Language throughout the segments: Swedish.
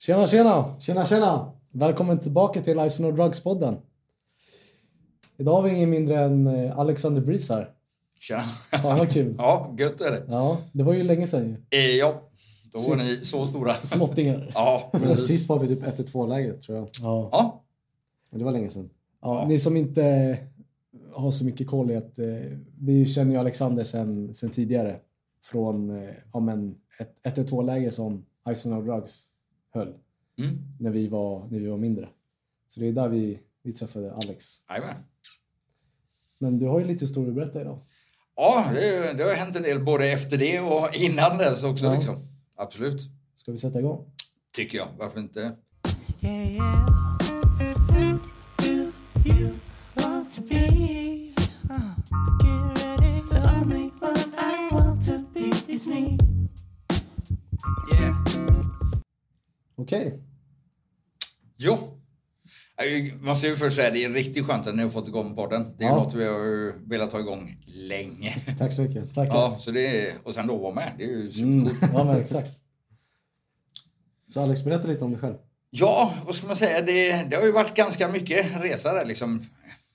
Tjena, tjena! Tjena, tjena! Välkommen tillbaka till Ice No Drugs-podden. Idag har vi ingen mindre än eh, Alexander Breeze här. Tjena. Fan vad kul. Ja, gött är det. Ja, det var ju länge sedan ju. Eh, ja, då var ni så stora. Småttingar. Ja, precis. Sist var vi typ 1-2-läget tror jag. Ja. Ja, Men det var länge sedan. Ja, Ja. Ni som inte har så mycket koll i att eh, vi känner ju Alexander sen, sen tidigare. Från eh, ja, men ett 1-2-läge som Ice No Drugs höll mm. när vi var, när vi var mindre. Så det är där vi, vi träffade Alex. Jajamän. Men du har ju lite historia att berätta idag. Ja, det, det har hänt en del både efter det och innan dess också. Ja. Liksom. Absolut. Ska vi sätta igång? Tycker jag. Varför inte? Yeah, yeah. Who do you want to be? Uh, get ready. The only one I want to be is me. Yeah. Okej. Jo. Jag måste ju först säga det är riktigt skönt att ni har fått igång podden. Det är Ja. något vi har velat ha igång länge. Tack så mycket. Tackar. Ja, så det är, och sen då vara med. Det är ju Mm, supercoolt. ja, men exakt. Så Alex, berätta lite om dig själv. Ja, vad ska man säga? Det, det har ju varit ganska mycket resa där liksom.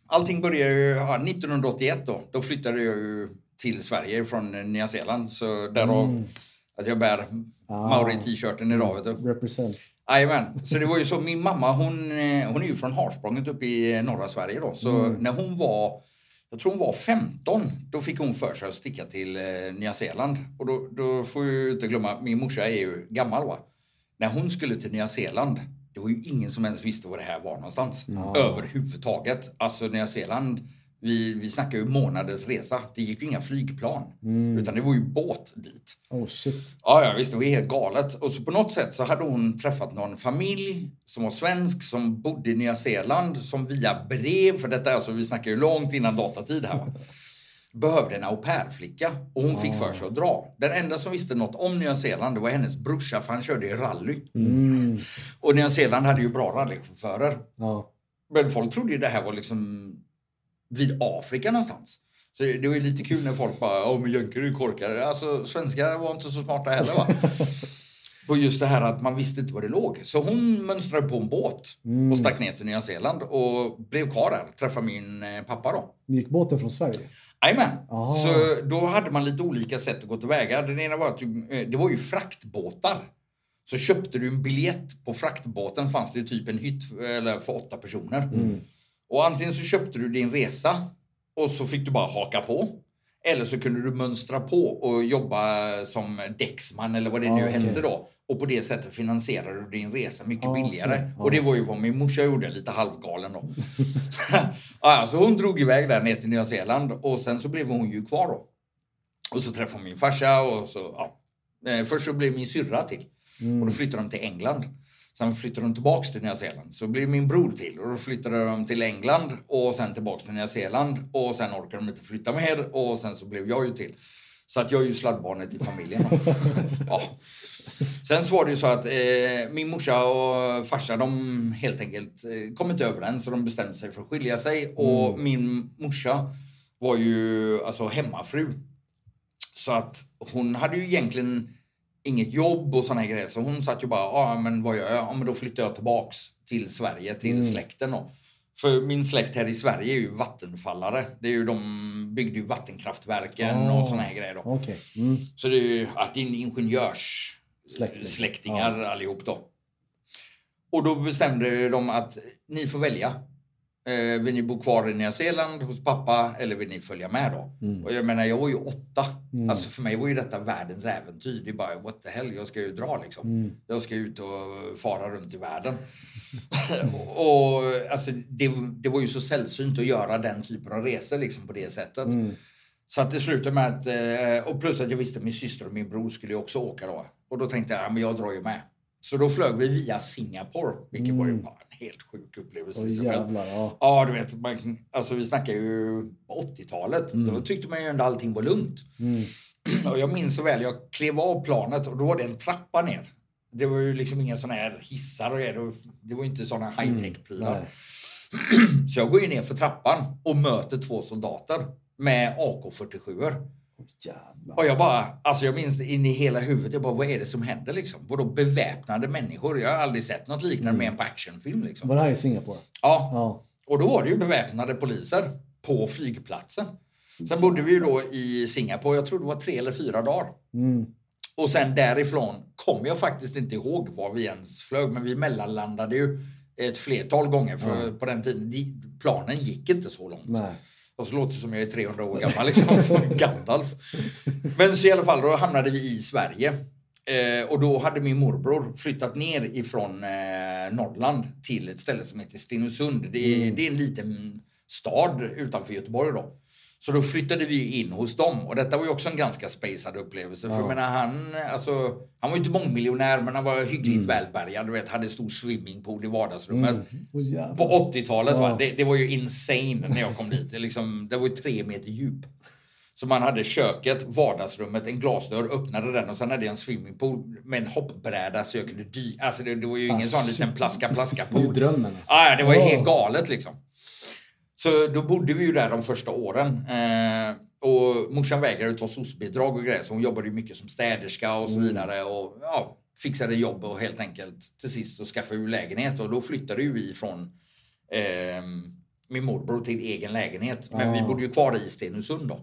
Allting började ju ja, 1981 då. Då flyttade jag ju till Sverige från Nya Zeeland. Så därav att jag bär Ah. Mauri-t-shirten idag vet du. Represent. Jajamän. Så det var ju så, min mamma hon, eh, hon är ju från Harsprånget uppe i norra Sverige då. Så när hon var, jag tror hon var 15, då fick hon för sig att sticka till eh, Nya Zeeland. Och då, då får jag inte glömma, min morsa är ju gammal va. När hon skulle till Nya Zeeland, det var ju ingen som ens visste var det här var någonstans. Överhuvudtaget. Alltså Nya Zeeland, vi, vi snackar ju månaders resa. Det gick ju inga flygplan. Utan det var ju båt dit. Oh shit. Ja, ja, visst, det var helt galet. Och så på något sätt så hade hon träffat någon familj som var svensk, som bodde i Nya Zeeland, som via brev, för detta är alltså, vi snackar ju långt innan datatid här, behövde en au pair-flicka och hon fick för sig att dra. Den enda som visste något om Nya Zeeland det var hennes brorsa, för han körde ju rally. Och Nya Zeeland hade ju bra rallychaufförer. Ja. Men folk trodde ju det här var liksom vid Afrika någonstans. Så det var ju lite kul när folk bara, ja men jänker är korkade. Alltså svenskar var inte så smarta heller va. På just det här att man visste inte var det låg. Så hon mönstrade på en båt och stack ner till Nya Zeeland och blev kvar där. Träffade min eh, pappa då. Gick båten från Sverige? Jajamän. Så då hade man lite olika sätt att gå tillväga. Den ena var att eh, det var ju fraktbåtar. Så köpte du en biljett på fraktbåten fanns det ju typ en hytt eller för åtta personer. Och antingen så köpte du din resa och så fick du bara haka på. Eller så kunde du mönstra på och jobba som däcksman eller vad det nu okej. hette då. Och på det sättet finansierade du din resa mycket Ah, billigare. Och det var ju vad min morsa gjorde, lite halvgalen då. ja, så hon drog iväg där ner till Nya Zeeland och sen så blev hon ju kvar då. Och så träffade hon min farsa och så, ja. Eh, Först så blev min syrra till. Och då flyttade de till England. Sen flyttade de tillbaks till Nya Zeeland. Så blev min bror till och då flyttade de till England och sen tillbaks till Nya Zeeland. Och sen orkade de inte flytta mer och sen så blev jag ju till. Så att jag är ju sladdbarnet i familjen. ja. Sen så var det ju så att eh, min morsa och farsa de helt enkelt eh, kom inte överens så de bestämde sig för att skilja sig. Och min morsa var ju alltså hemmafru. Så att hon hade ju egentligen inget jobb och såna här grejer. Så hon satt ju bara, ja men vad gör jag? Ja men då flyttar jag tillbaks till Sverige, till släkten då. För min släkt här i Sverige är ju vattenfallare. Det är ju de byggde ju vattenkraftverken Ah. och såna här grejer då. Okej. Mm. Så det är ju att det är ingenjörs Släkting. släktingar allihop då. Och då bestämde de att ni får välja. Eh, vill ni bo kvar i Nya Zeeland hos pappa eller vill ni följa med då? Mm. Och jag menar, jag var ju åtta. Alltså för mig var ju detta världens äventyr. Det är bara what the hell, jag ska ju dra liksom. Mm. Jag ska ut och fara runt i världen. och alltså det, det var ju så sällsynt att göra den typen av resor liksom på det sättet. Mm. Så att det slutade med att, eh, och plus att jag visste att min syster och min bror skulle också åka då. Och då tänkte jag, ja men jag drar ju med. Så då flög vi via Singapore, vilket var ju bara helt sjuk upplevelse. Själv. jävlar, ja. Ja, du vet, man, alltså vi snackar ju 80-talet. Då tyckte man ju ändå allting var lugnt. Och jag minns så väl, jag klev av planet och då var det en trappa ner. Det var ju liksom inga såna här hissar och grejer. Det var- inte såna high-tech-prylar. Nej. Så jag går ju ner för trappan och möter två soldater med AK47. Jävlar. Och jag bara, alltså jag minns in i hela huvudet. Jag bara, vad är det som händer liksom? Vadå beväpnade människor? Jag har aldrig sett något liknande mer än på actionfilm liksom. Var det här i Singapore? Ja, Ja. och då var det ju beväpnade poliser på flygplatsen. Sen bodde vi ju då i Singapore, jag tror det var tre eller fyra dagar. Mm. Och sen därifrån kommer jag faktiskt inte ihåg var vi ens flög, men vi mellanlandade ju ett flertal gånger för på den tiden, de- planen gick inte så långt. Nej. Och så låter det som jag är 300 år gammal, liksom. Gandalf. Men så i alla fall, då hamnade vi i Sverige. Eh, och då hade min morbror flyttat ner ifrån eh, Norrland till ett ställe som heter Stenungsund. Det, är- det är en liten stad utanför Göteborg då. Så då flyttade vi in hos dem. Och detta var ju också en ganska spacad upplevelse. För jag menar, han, alltså, han var ju inte mångmiljonär, men han var hyggligt välbärgad. Du vet, hade stor swimmingpool i vardagsrummet. Åh, jävlar. På 80-talet, Ja. va? Det, det var ju insane när jag kom dit. Det, liksom, det var ju tre meter djup. Så man hade köket, vardagsrummet, en glasdörr, öppnade den och sen hade jag en swimmingpool med en hoppbräda så jag kunde dy. Alltså det, det var ju ingen sån liten plaska-plaska Det är ju pool. drömmen. Alltså. Ah, ja, det var ju Ja. helt galet liksom. Så då bodde vi ju där de första åren. Eh, och morsan vägrade ta SOS-bidrag och grejer så hon jobbade ju mycket som städerska och så vidare. Och ja, fixade jobb och helt enkelt till sist så skaffade vi lägenhet och då flyttade ju vi från ehm, min morbror till egen lägenhet. Men vi bodde ju kvar i Stenungsund då.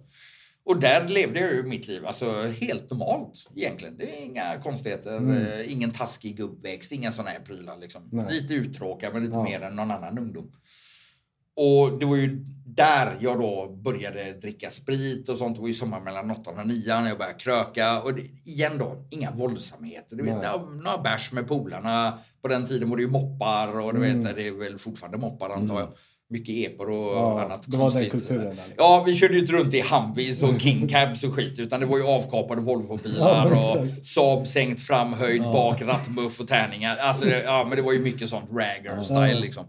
Och där levde jag ju mitt liv, alltså helt normalt egentligen. Det är inga konstigheter, eh, ingen taskig uppväxt, inga sådana här prylar liksom. Lite uttråkad men lite Ja. mer än någon annan ungdom. Och det var ju där jag då började dricka sprit och sånt. Det var ju sommar mellan 8 och 9 när jag började kröka. Och det, igen då, inga våldsamheter. Du vet, ja, några bärs med polarna. På den tiden var det ju moppar och du Mm. vet, det är väl fortfarande moppar antar jag. Mycket epor och Ja, annat det var den konstigt. kulturen liksom. Ja, vi körde ju inte runt i Humvees och King Cabs och skit. Utan det var ju avkapade Volvobilar Ja, och. Saab sänkt fram, höjd bak, rattmuff och tärningar. Alltså, det, ja, men det var ju mycket sånt ragger-style Ja. liksom.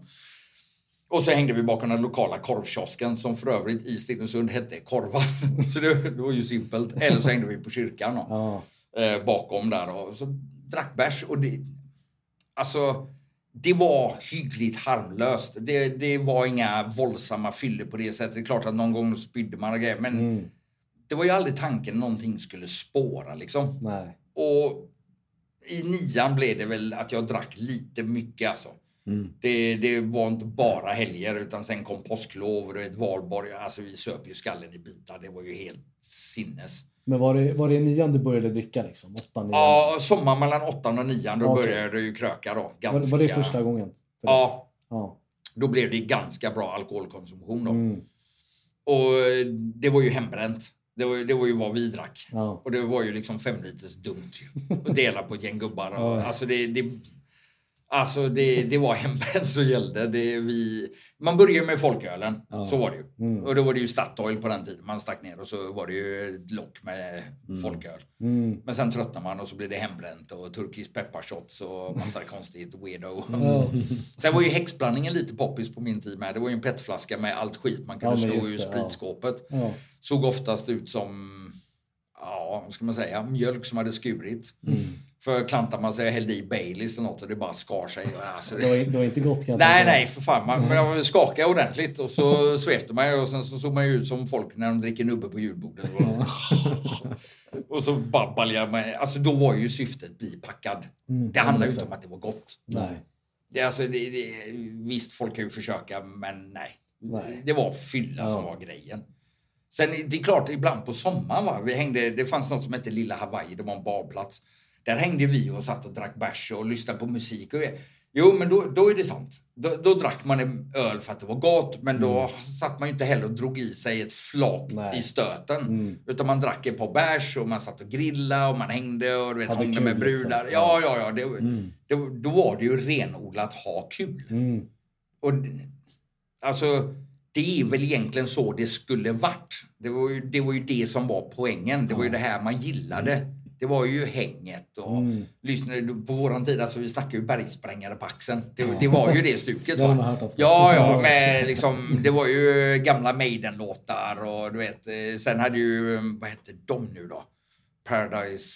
Och så hängde vi bakom den lokala korvkiosken som för övrigt i Stenungsund hette Korva. Så det, det var ju simpelt. Eller så hängde vi på kyrkan då, Ja. eh, bakom där och så drack bärs. Och det, alltså, det var hyggligt harmlöst. Det, det var inga våldsamma fyller på det sättet. Det är klart att någon gång spydde man och grejer. Men Mm. det var ju aldrig tanken någonting skulle spåra liksom. Nej. Och i nian blev det väl att jag drack lite mycket alltså. Det, det var inte bara helger utan sen kom påsklov och du vet valborg. Alltså vi söp ju skallen i bitar. Det var ju helt sinnes. Men var det, var det nian du började dricka liksom? Åttan, nian? Ja, sommar mellan åttan och nian då Okej. började ju kröka då. Ganska... var det första gången? för? Ja, Ja. då blev det ganska bra alkoholkonsumtion då. Mm. Och eh, det var ju hembränt. Det var, det var ju vad vi drack. Ja. Och det var ju liksom fem liters dunk och dela på ett gäng gubbar. Och, alltså det, det, alltså det, det var hembränt som gällde. Det, vi, man började med folkölen, så var det ju. Mm. Och då var det ju Statoil på den tiden. Man stack ner och så var det ju ett lock med folköl. Mm. Men sen tröttnade man och så blev det hembränt och turkisk pepparshots och massa konstigt weirdo. Ja. Sen var ju häxblandningen lite poppis på min tid med. Det var ju en petflaska med allt skit man kunde Ja, slå ur ja. spritskåpet. Ja. Såg oftast ut som, ja, vad ska man säga, mjölk som hade skurit. Mm. För klantar man sig och hällde i Baileys och något och det bara skar sig. Alltså, Det, var, det var inte gott kan Nej, nej, för fan. Man, man skakade ordentligt och så svepte man och sen så såg man ju ut som folk när de dricker nubbe på julbordet. och så bara baljade man. Alltså då var ju syftet bli packad. det handlar ju inte om att det var gott. Nej. Det, alltså, det, det, visst, folk kan ju försöka, men nej. Nej. Det var fylla som var grejen. Sen det är klart, ibland på sommaren, va? Vi hängde, det fanns något som hette Lilla Hawaii, det var en badplats. Där hängde vi och satt och drack bärs och lyssnade på musik. Och, jo, men då, då är det sant. Då, då drack man en öl för att det var gott, men då satt man inte heller och drog i sig ett flak Nej. i stöten. Utan man drack ett par bärs och man satt och grillade och man hängde och du vet, kul, med brudar. liksom. Ja, ja, ja. Det, det, då var det ju renodlat ha kul. Mm. Och alltså, det är väl egentligen så det skulle varit. Det var ju det, var ju det som var poängen. Det var ju det här man gillade. Det var ju hänget och Mm. lyssnade på våran tid, alltså vi snackade ju bergsprängare på axeln. Det, det var ju det stuket. Det va? Ja, ja, med liksom, det var ju gamla Maiden-låtar och du vet, eh, sen hade ju, vad hette de nu då? Paradise...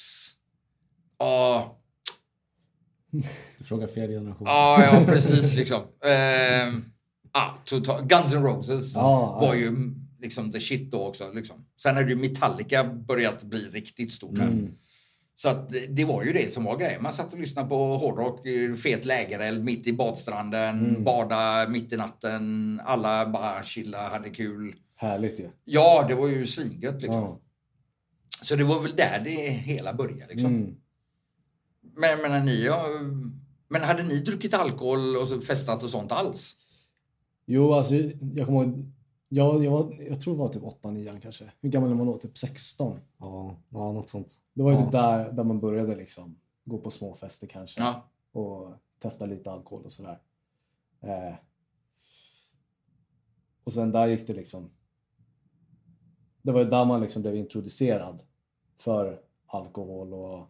Ja, Du frågar fel generation. Ja, ja precis liksom. Ehm, ah, total, Guns N' Roses Ja, var ja. ju liksom the shit då också. Liksom. Sen hade ju Metallica börjat bli riktigt stort här. Mm. Så att det- var ju det som var grejen. Man satt och lyssnade på hårdrock, eh, fet lägereld mitt i badstranden, Mm. bada mitt i natten. Alla bara chilla, hade kul. Härligt ju. Ja, det var ju svingött liksom. Ja. Så det var väl där det hela började liksom. Mm. Men, men, ni, ja, men hade ni druckit alkohol och festat och sånt alls? Jo, alltså jag kommer ihåg. Jag, jag, var, jag tror det var typ 8 9 kanske. Hur gammal är man då? Typ 16? Ja, ja, något sånt. Det var ju Ja. typ där, där man började liksom. Gå på små fester kanske. Ja. Och testa lite alkohol och sådär. Eh. Och sen där gick det liksom. Det var ju där man liksom blev introducerad för alkohol och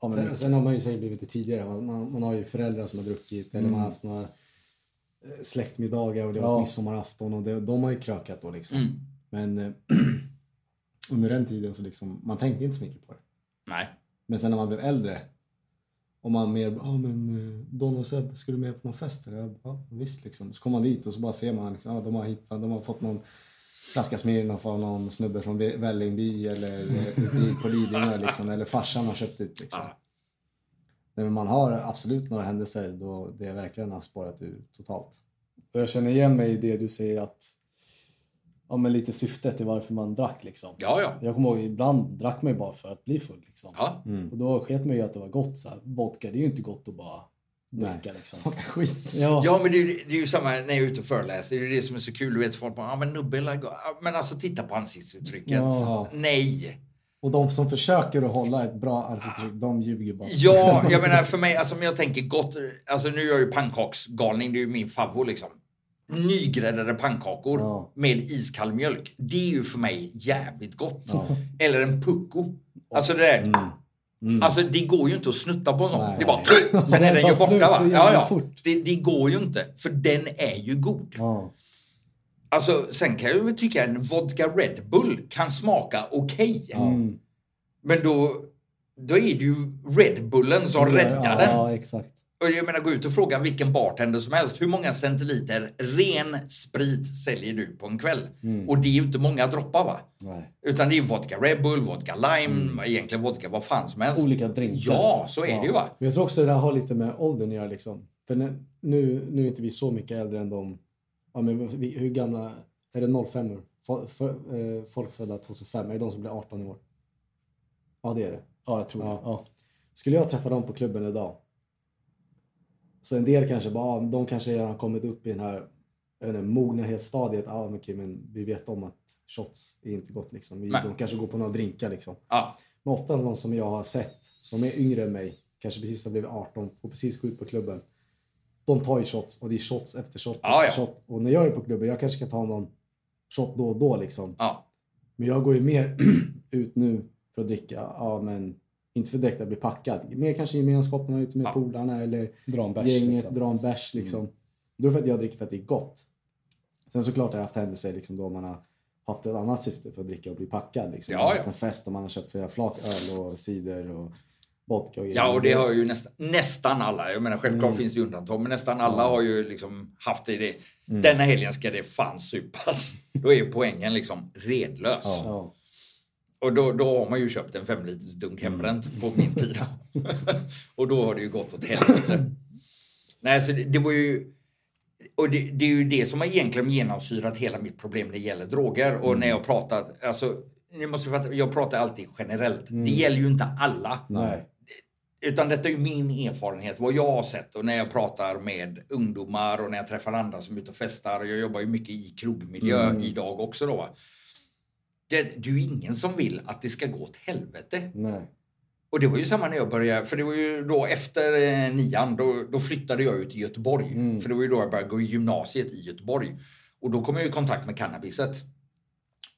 ja, men Sen, sen har man ju säkert blivit det tidigare. Man, man, man har ju föräldrar som har druckit eller man har haft några släktmiddagar och det var Ja. midsommarafton och det, de har ju krökat då liksom. Mm. Men eh, under den tiden så liksom, man tänkte inte så mycket på det. Nej. Men sen när man blev äldre och man mer, ja men eh, Don och Seb, ska du med på någon fest? eller?" Ja, visst liksom. Så kommer man dit och så bara ser man, liksom, ja, de har hittat, de har fått någon flaska Smirnoff av någon snubbe från Vällingby eller eh, ute på Lidingö liksom, eller farsan har köpt ut liksom. Nej, men man har absolut några händelser då det verkligen har spårat ur totalt. Och jag känner igen mig i det du säger att ja, men lite syftet till varför man drack liksom. Ja, ja. Jag kommer ihåg ibland drack man ju bara för att bli full liksom. ja. Och då sket man ju att det var gott så här. Vodka, det är ju inte gott att bara dricka Nej. liksom. Skit. Ja. Ja, men det är, ju, det är ju samma när jag är ute och föreläser. Det är det som är så kul. Du vet, folk bara, ja men nubbe, men alltså titta på ansiktsuttrycket. Ja. Nej. Och de som försöker att hålla ett bra ansiktsuttryck, de ljuger bara. Ja, jag menar för mig, alltså om jag tänker gott, alltså nu är jag ju pannkaksgalning, det är ju min favorit liksom. Nygräddade pannkakor Ja. med iskall mjölk. Det är ju för mig jävligt gott. Eller en pucko. Alltså det där. Alltså det går ju inte att snutta på en sån. Nej. Det är bara... Sen är Den ju borta va? Ja, ja. Det, det går ju inte. För den är ju god. Ja. Alltså sen kan jag väl tycka en vodka Red Bull kan smaka okej. Mm. Men då, då är det ju Red Bullen som räddar ja, den. Ja, exakt. Och jag menar, gå ut och fråga vilken bartender som helst. Hur många centiliter ren sprit säljer du på en kväll? Och det är ju inte många droppar va? Nej. Utan det är vodka Red Bull, vodka lime, egentligen vodka vad fan som helst. Olika drinkar. Ja, liksom. så är Ja. det ju va? Men jag tror också det där har lite med åldern att göra liksom. För nu, nu är inte vi så mycket äldre än de, ja men vi, hur gamla, är det 05 år? För, för, eh, folk födda 2005, är det de som blir 18 i år? Ja det är det. Ja, jag tror Ja. det. Ja. Skulle jag träffa dem på klubben idag så en del kanske bara, ah, de kanske redan har kommit upp i den här inte, mognaghetsstadiet. Ja ah, men okej, men vi vet om att shots är inte gott liksom. Vi, de kanske går på några drinkar liksom. Ja. Men ofta de som jag har sett, som är yngre än mig, kanske precis har blivit 18 och precis gå ut på klubben. De tar ju shots och det är shots efter shot Ja, efter ja. shot. Och när jag är på klubben, jag kanske kan ta någon shot då och då liksom. ja. Men jag går ju mer ut nu för att dricka, ja men inte för att direkt att bli packad. Mer kanske gemenskap, man är ute med Ja. polarna eller Dra en bärs. gänget, liksom. dra en bärs liksom. Då är det för att jag dricker för att det är gott. Sen såklart har jag haft händelser liksom då man har haft ett annat syfte för att dricka och bli packad. Liksom. Ja, Man har ja. haft en fest och man har köpt flera flak öl och cider och vodka och. Ja, och det har ju nästan, nästan alla. Jag menar självklart Mm. finns det ju undantag, men nästan alla har ju liksom haft det. i det. Mm. Denna helgen ska det fan supas. Då är poängen liksom redlös. Ja. Och då, då har man ju köpt en femliters dunk hembränt på min tid. och då har det ju gått åt helvete. Nej, så det, det var ju... Och det, det är ju det som har egentligen genomsyrat hela mitt problem när det gäller droger. Och när jag pratat, alltså, ni måste fatta, jag pratar alltid generellt. Det gäller ju inte alla. Nej. Utan detta är ju min erfarenhet, vad jag har sett och när jag pratar med ungdomar och när jag träffar andra som är ute och festar. Jag jobbar ju mycket i krogmiljö idag också då. Det, det är ju ingen som vill att det ska gå åt helvete. Nej. Och det var ju samma när jag började, för det var ju då efter eh, nian, då, då flyttade jag ut till Göteborg. För det var ju då jag började gå i gymnasiet i Göteborg. Och då kom jag i kontakt med cannabiset.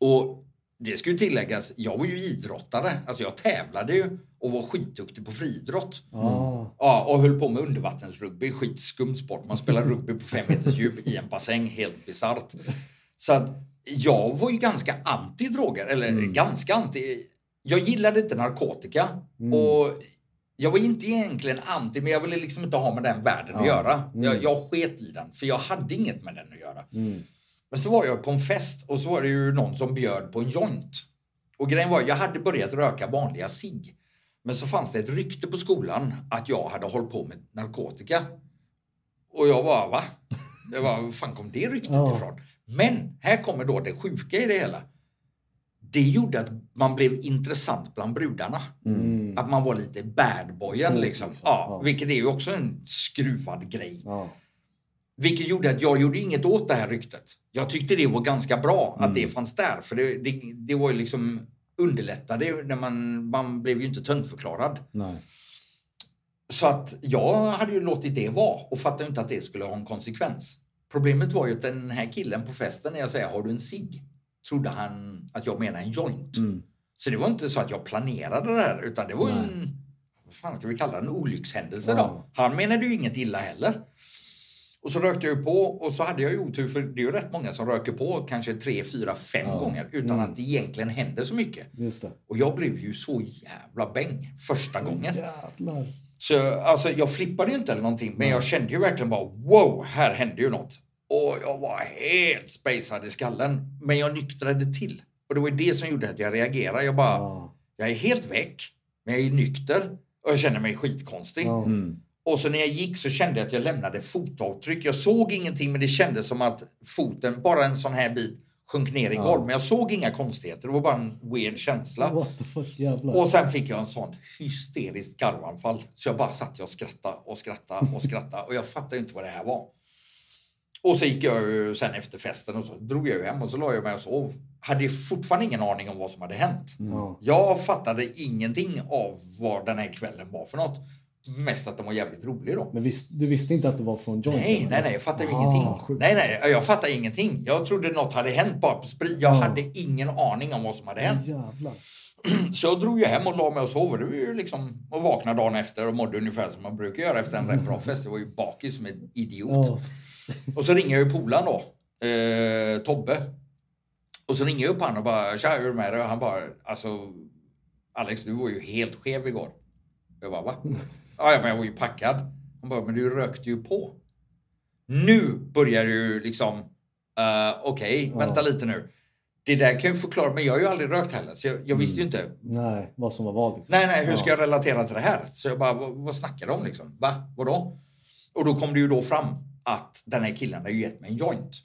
Och det ska ju tilläggas, jag var ju idrottare. Alltså jag tävlade ju och var skitduktig på friidrott. Ah. Ja, och höll på med undervattensrugby. Skitskum sport. Man spelar rugby på fem meters djup i en bassäng. Helt bisarrt. Så att jag var ju ganska anti droger. Eller ganska anti. Jag gillade inte narkotika. Och jag var inte egentligen anti, men jag ville liksom inte ha med den världen att göra. Jag, jag sket i den, för jag hade inget med den att göra. Men så var jag på en fest och så var det ju någon som bjöd på en joint. Och grejen var, jag hade börjat röka vanliga cigg. Men så fanns det ett rykte på skolan att jag hade hållit på med narkotika. Och jag bara, va? Jag bara, var fan kom det ryktet Ja. ifrån? Men här kommer då det sjuka i det hela. Det gjorde att man blev intressant bland brudarna. Att man var lite badboyen liksom. liksom. Ja, Ja. Vilket är ju också en skruvad grej. Ja. Vilket gjorde att jag gjorde inget åt det här ryktet. Jag tyckte det var ganska bra att det fanns där. För det, det, det var ju liksom underlättade när man, man blev ju inte töntförklarad. Nej. Så att jag hade ju låtit det vara och fattade inte att det skulle ha en konsekvens. Problemet var ju att den här killen på festen, när jag säger har du en cigg? Trodde han att jag menar en joint. Så det var inte så att jag planerade det här utan det var ju en, vad fan ska vi kalla det, en olyckshändelse Ja. då. Han menade ju inget illa heller. Och så rökte jag ju på och så hade jag ju otur för det är ju rätt många som röker på kanske tre, fyra, fem gånger utan att det egentligen händer så mycket. Just det. Och jag blev ju så jävla bäng första gången. Jävlar. Så alltså, jag flippade ju inte eller någonting, men jag kände ju verkligen bara wow, här hände ju något. Och jag var helt spacad i skallen. Men jag nyktrade till. Och det var det som gjorde att jag reagerade. Jag bara, Ja. jag är helt väck, men jag är nykter och jag känner mig skitkonstig. Ja. Och så när jag gick så kände jag att jag lämnade fotavtryck. Jag såg ingenting, men det kändes som att foten, bara en sån här bit, sjönk ner i golv. Men jag såg inga konstigheter. Det var bara en weird känsla. What the fuck. Och sen fick jag en sån hysteriskt garvanfall. Så jag bara satt och skrattade och skrattade och skrattade. Och jag fattade inte vad det här var. Och så gick jag ju sen efter festen och så drog jag ju hem och så la jag mig och sov. Hade fortfarande ingen aning om vad som hade hänt. Ja. Jag fattade ingenting av vad den här kvällen var för något. Mest att den var jävligt rolig då. Men visst, du visste inte att det var från jointen? Nej, nej, nej, jag fattade Ah, ingenting. sjukt. Nej, nej, jag fattade ingenting. Jag trodde något hade hänt bara på sprit. Jag hade ingen aning om vad som hade hänt. Jävlar. Så jag drog ju hem och la mig och sov. Det var ju liksom, och vaknade dagen efter och mådde ungefär som man brukar göra efter en rätt bra fest. Jag var ju bakis som en idiot. Ja. Och så ringer jag ju polaren då, eh, Tobbe. Och så ringer jag upp han och bara, tja hur är det med dig? Och han bara, alltså Alex du var ju helt skev igår. Jag bara, va? Ja, ja, men jag var ju packad. Han bara, men du rökte ju på. Nu börjar ju liksom, uh, okej, vänta lite nu. Det där kan jag förklara, men jag har ju aldrig rökt heller. Så jag, jag visste ju inte. Nej, vad som var vad liksom. Nej, nej, hur ska jag relatera till det här? Så jag bara, vad, vad snackar de om liksom? Va? Vadå? Och då kom det ju då fram att den här killen har ju gett mig en joint.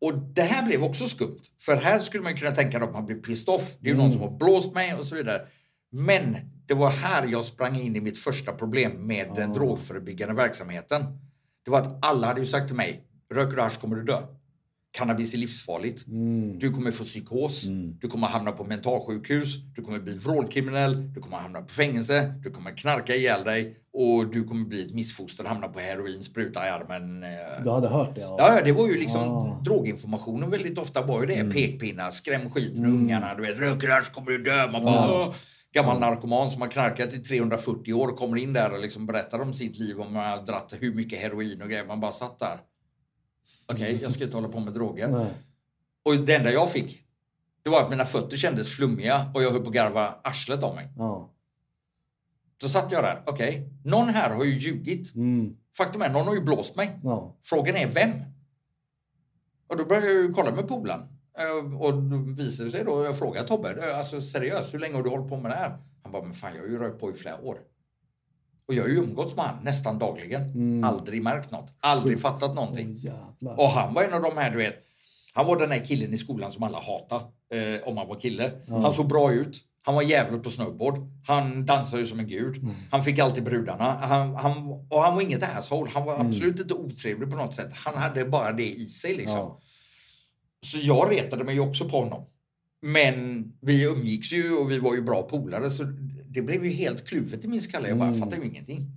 Och det här blev också skumt. För här skulle man ju kunna tänka att man blir pissed off. Det är ju någon som har blåst mig och så vidare. Men det var här jag sprang in i mitt första problem med den drogförebyggande verksamheten. Det var att alla hade ju sagt till mig, röker du hasch kommer du dö. Cannabis är livsfarligt. Du kommer få psykos. Du kommer hamna på mentalsjukhus. Du kommer bli vrålkriminell. Du kommer hamna på fängelse. Du kommer knarka ihjäl dig. Och du kommer bli ett missfoster, hamna på heroin, spruta i armen. eh, Du hade hört det? Ja. Ja, ja, det var ju liksom Ah. droginformationen väldigt ofta var ju det. Pekpinnar, skräm skiten ur ungarna. Du vet, röker du så kommer du dö. Man bara, "Åh." Gammal narkoman som har knarkat i 340 år kommer in där och liksom berättar om sitt liv. Om man har dratt hur mycket heroin och grejer. Man bara satt där. Okej, jag ska inte hålla på med droger. Nej. Och det enda jag fick, det var att mina fötter kändes flummiga och jag höll på att garva arslet av mig. Ja. Då satt jag där. Okej, någon här har ju ljugit. Mm. Faktum är, någon har ju blåst mig. Ja. Frågan är vem? Och då började jag ju kolla med polaren. Eh, Och då visade det sig då, jag frågade Tobbe, eh, alltså seriöst, hur länge har du hållit på med det här? Han bara, men fan jag har ju rökt på i flera år. Och jag har ju umgåtts med han nästan dagligen. Aldrig märkt något. Aldrig fattat någonting. Jävlar. Och han var en av de här, du vet. Han var den här killen i skolan som alla hatade. Eh, om han var kille. Han såg bra ut. Han var jävligt på snowboard. Han dansade ju som en gud. Han fick alltid brudarna. Han, han, och han var inget asshole. Han var absolut inte otrevlig på något sätt. Han hade bara det i sig liksom. Ja. Så jag retade mig också på honom. Men vi umgicks ju och vi var ju bra polare så det blev ju helt kluvet i min skalle. Jag bara fattar ju ingenting.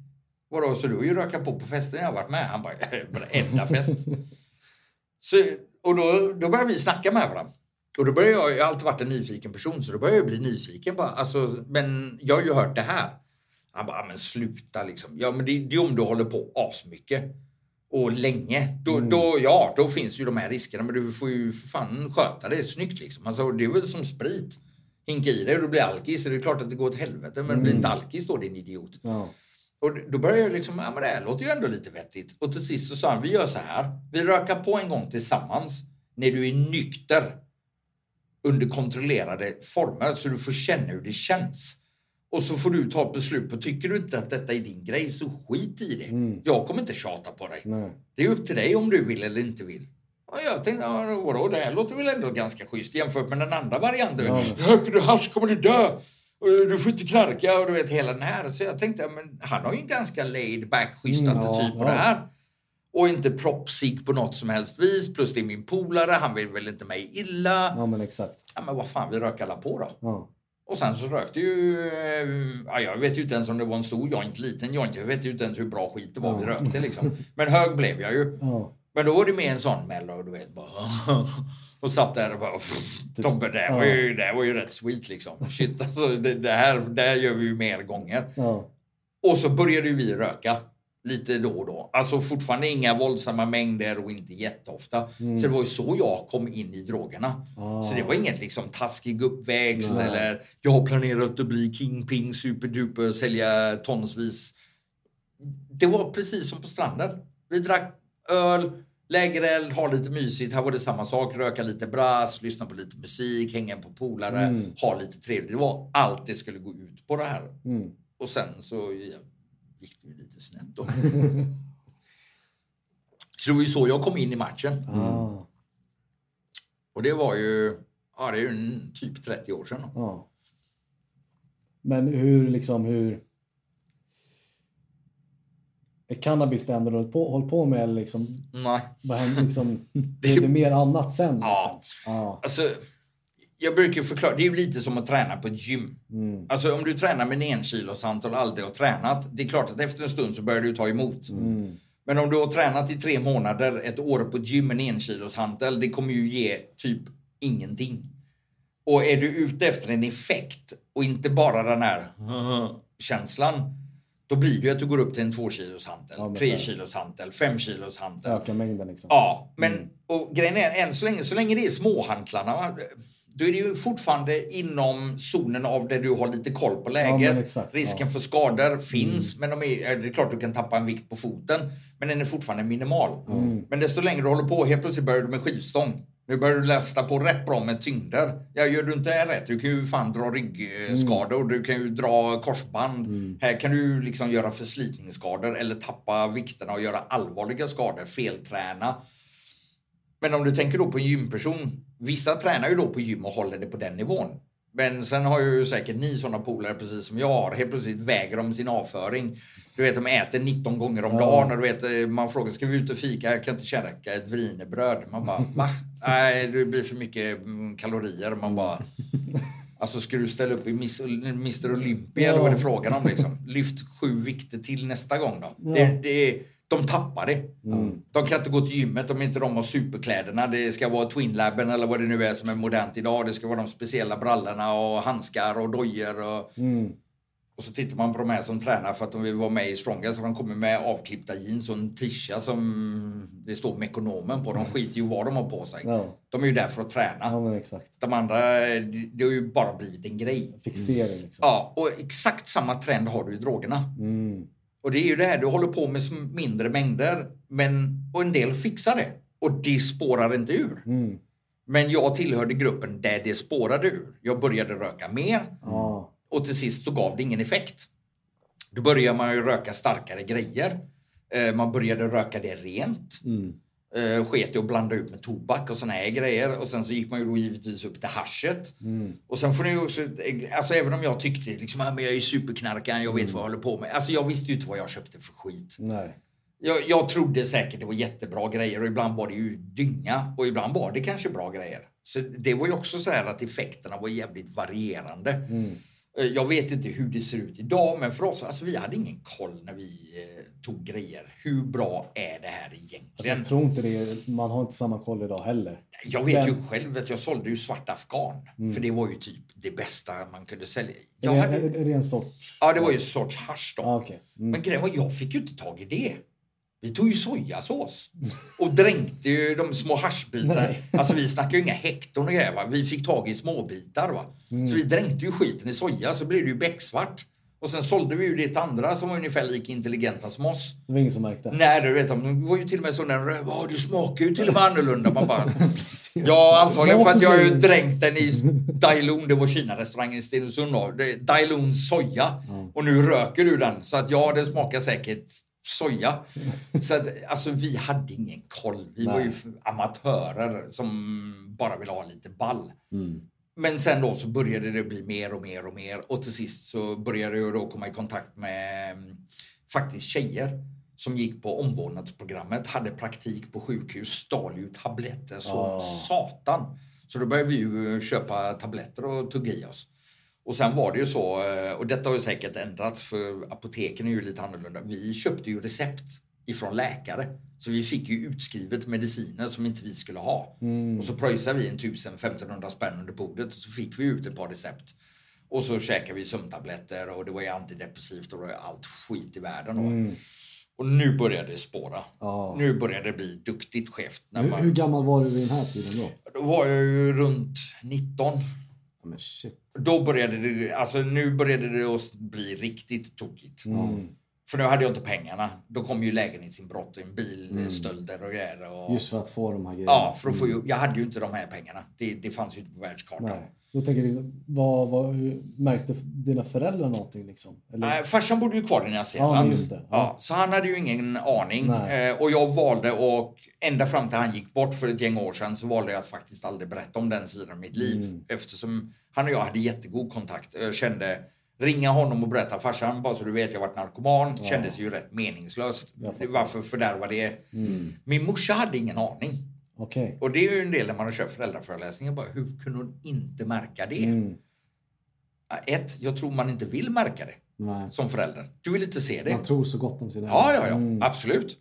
Vadå, så du har ju rökat på på festen jag har varit med? Han bara, varenda fest. Så, och då, då började vi snacka med varandra. Och då började jag, jag har alltid varit en nyfiken person, så då började jag bli nyfiken. Bara, alltså, men jag har ju hört det här. Han bara, "Ja, men sluta liksom. Ja, men det, det är om du håller på asmycket. Och länge. Då, då, ja, då finns ju de här riskerna. Men du får ju för fan sköta det snyggt liksom. Alltså, det är väl som sprit. Hinka i dig och du blir alkis. Det är klart att det går åt helvete. Men bli inte alkis då, din idiot. Ja. Och då började jag liksom, ja men det här låter ju ändå lite vettigt. Och till sist så sa han, vi gör så här. Vi rökar på en gång tillsammans när du är nykter under kontrollerade former så du får känna hur det känns. Och så får du ta ett beslut på, tycker du inte att detta är din grej så skit i det. Jag kommer inte tjata på dig. Nej. Det är upp till dig om du vill eller inte vill. Och jag tänkte, ja, vadå, det här låter väl ändå ganska schysst jämfört med den andra varianten. Ja. Röker du hasch kommer du dö. Du får inte knarka och du vet hela den här. Så jag tänkte, ja, men han har ju en ganska laid back, schysst Mm, attityd ja, på ja. det här. Och inte proppsig på något som helst vis. Plus det är min polare, han vill väl inte mig illa. Ja, men exakt. Ja, men vad fan, vi röker alla på då. Ja. Och sen så rökte ju... eh, Ja, jag vet ju inte ens om det var en stor joint, liten joint. Jag vet ju inte ens hur bra skit det var vi rökte liksom. Men hög blev jag ju. Ja. Men då var det mer en sån mello, du vet. Bara, och satt där och bara... Tobbe, det var ju, det var ju rätt sweet liksom. Shit, alltså, det, det, här, det här gör vi ju mer gånger. Ja. Och så började vi röka. Lite då och då. Alltså fortfarande inga våldsamma mängder och inte jätteofta. Så det var ju så jag kom in i drogerna. Ah. Så det var inget liksom taskig uppväxt eller jag har planerat att bli kingping, superduper, sälja tonsvis. Det var precis som på stranden. Vi drack öl, lägereld, ha lite mysigt. Här var det samma sak. Röka lite brass, lyssna på lite musik, hänga på polare, ha lite trevligt. Det var allt det skulle gå ut på det här. Mm. Och sen så gick det ju lite snett då. så det var ju så jag kom in i matchen. Ah. Och det var ju, ja det är ju typ 30 år sedan. Ja. Men hur liksom hur... Är cannabis det enda du hållit på, hållit på med eller liksom... Nej. Vad händer liksom... Blev det mer annat sen? Liksom? Ja. Ja. Alltså, jag brukar förklara, det är ju lite som att träna på ett gym. Mm. Alltså om du tränar med en enkiloshant och aldrig har tränat, det är klart att efter en stund så börjar du ta emot. Mm. Men om du har tränat i tre månader, ett år på ett gym med en enkiloshantel, det kommer ju ge typ ingenting. Och är du ute efter en effekt och inte bara den här känslan, då blir det ju att du går upp till en två kilos hantel, Ja, men tre så- kilos hantel, fem kilos hantel. Öka mängden liksom. Ja, men och grejen är än så länge, så länge det är småhantlarna, då är det ju fortfarande inom zonen av där du har lite koll på läget. men exakt, Risken ja. Mm. för skador finns, men de är, det är klart du kan tappa en vikt på foten, men den är fortfarande minimal. Mm. Men desto längre du håller på, helt plötsligt börjar du med skivstång. Nu börjar du lasta på rätt bra med tyngder. Ja, gör du inte det rätt, du kan ju fan dra ryggskador, du kan ju dra korsband. Här kan du liksom göra förslitningsskador eller tappa vikterna och göra allvarliga skador, felträna. Men om du tänker då på en gymperson. Vissa tränar ju då på gym och håller det på den nivån. Men sen har ju säkert ni sådana polare precis som jag har. Helt plötsligt väger de sin avföring. Du vet, de äter 19 gånger om dagen och du vet, eh, man frågar ska vi ut och fika? Jag kan inte käka ett wienerbröd. Man bara, va? Nej, det blir för mycket mm, kalorier. Man bara, alltså ska du ställa upp i Miss, Mr Olympia eller vad är det frågan om liksom? Lyft sju vikter till nästa gång då. Det, det, de tappar det. De kan inte gå till gymmet om inte de har superkläderna. Det ska vara Twinlabben eller vad det nu är som är modernt idag. Det ska vara de speciella brallorna och handskar och dojor. Och, och så tittar man på de här som tränar för att de vill vara med i Strongest. Så de kommer med avklippta jeans och en tisha som det står Mekonomen på. De skiter ju vad de har på sig. Ja. De är ju där för att träna. Ja. De andra, det, det har ju bara blivit en grej. Fixering liksom. Ja, och exakt samma trend har du i drogerna. Mm. Och det är ju det här, du håller på med mindre mängder, men, och en del fixar det. Och det spårar inte ur. Mm. Men jag tillhörde gruppen där det spårade ur. Jag började röka mer Ja. och till sist så gav det ingen effekt. Då började man ju röka starkare grejer. Eh, Man började röka det rent. Eh, Sket i att blanda ut med tobak och såna här grejer. Och sen så gick man ju då givetvis upp till haschet. Och sen får ni ju också, alltså även om jag tyckte liksom, "Ah, men jag är superknarkaren, jag vet vad jag håller på med. Alltså jag visste ju inte vad jag köpte för skit. Nej. Jag, jag trodde säkert det var jättebra grejer och ibland var det ju dynga och ibland var det kanske bra grejer. Så det var ju också så här att effekterna var jävligt varierande. Eh, Jag vet inte hur det ser ut idag, men för oss, alltså vi hade ingen koll när vi eh, tog grejer. Hur bra är det här Alltså, egentligen? jag tror inte det. Man har inte samma koll idag heller. Jag vet ju Men- själv att jag sålde ju svart afghan. För det var ju typ det bästa man kunde sälja. Är, Jag det, hade, är, är det en sorts... ja, det var ju en sorts hasch då. Ah, okej. Mm. Men grejen var, jag fick ju inte tag i det. Vi tog ju sojasås och dränkte ju de små haschbitarna. Alltså vi snackar ju inga hekton och grejer. Va? Vi fick tag i småbitar. Va? Mm. Så vi dränkte ju skiten i soja så blev det ju becksvart. Och sen sålde vi ju det till andra som var ungefär lika intelligenta som oss. Det var ingen som märkte. Nej, du vet, de var ju till och med så när "Ja, du smakar ju till och med annorlunda. Man bara, ja, antagligen för att jag har ju dränkt den i Dailon, det var Kina-restaurangen i Stenungsund då. Det är Dailon soja. Och nu röker du den. Så att ja, det smakar säkert soja. Så att alltså vi hade ingen koll. Vi var ju amatörer som bara ville ha lite ball. Men sen då så började det bli mer och mer och mer och till sist så började jag då komma i kontakt med mm, faktiskt tjejer som gick på omvårdnadsprogrammet, hade praktik på sjukhus, stal ju tabletter som satan. Så då började vi ju köpa tabletter och tugga i oss. Och sen var det ju så, eh, och detta har ju säkert ändrats för apoteken är ju lite annorlunda. Vi köpte ju recept ifrån läkare. Så vi fick ju utskrivet mediciner som inte vi skulle ha. Och så pröjsade vi en 1000-1500 spänn under bordet och så fick vi ut ett par recept. Och så käkade vi sömntabletter och det var ju antidepressivt och det var ju allt skit i världen. Då. Och nu började det spåra. Ja. Nu började det bli duktigt skevt. När Hur, man, hur gammal var du vid den här tiden då? Då var jag ju runt 19. Men shit. Då började det, alltså nu började det att bli riktigt tokigt. För nu hade jag inte pengarna. Då kom ju lägenhetsinbrott, en bilstölder och grejer. Och, Just för att få de här grejerna. ja, för att få, ju- jag hade ju inte de här pengarna. Det, det fanns ju inte på världskartan. Nej. Då tänker jag, vad, vad, märkte dina föräldrar någonting liksom? Eller? Nej, farsan bodde ju kvar i Nya Ja, Zeeland. just det. Ja, så han hade ju ingen aning. Nej. Eh, och jag valde och ända fram till han gick bort för ett gäng år sedan så valde jag att faktiskt aldrig berätta om den sidan av mitt liv. Mm. Eftersom han och jag hade jättegod kontakt. Jag kände, ringa honom och berätta farsan, bara så du vet jag varit narkoman, kändes ju rätt meningslöst. Varför fördärva det? Min morsa hade ingen aning. Okej. Och det är ju en del när man har kört föräldraföreläsningar. Bara, hur kunde hon inte märka det? Mm. Ja, Ett, jag tror man inte vill märka det Nej. som förälder. Du vill inte se det. Man tror så gott om sina Ja, ja, ja. Absolut.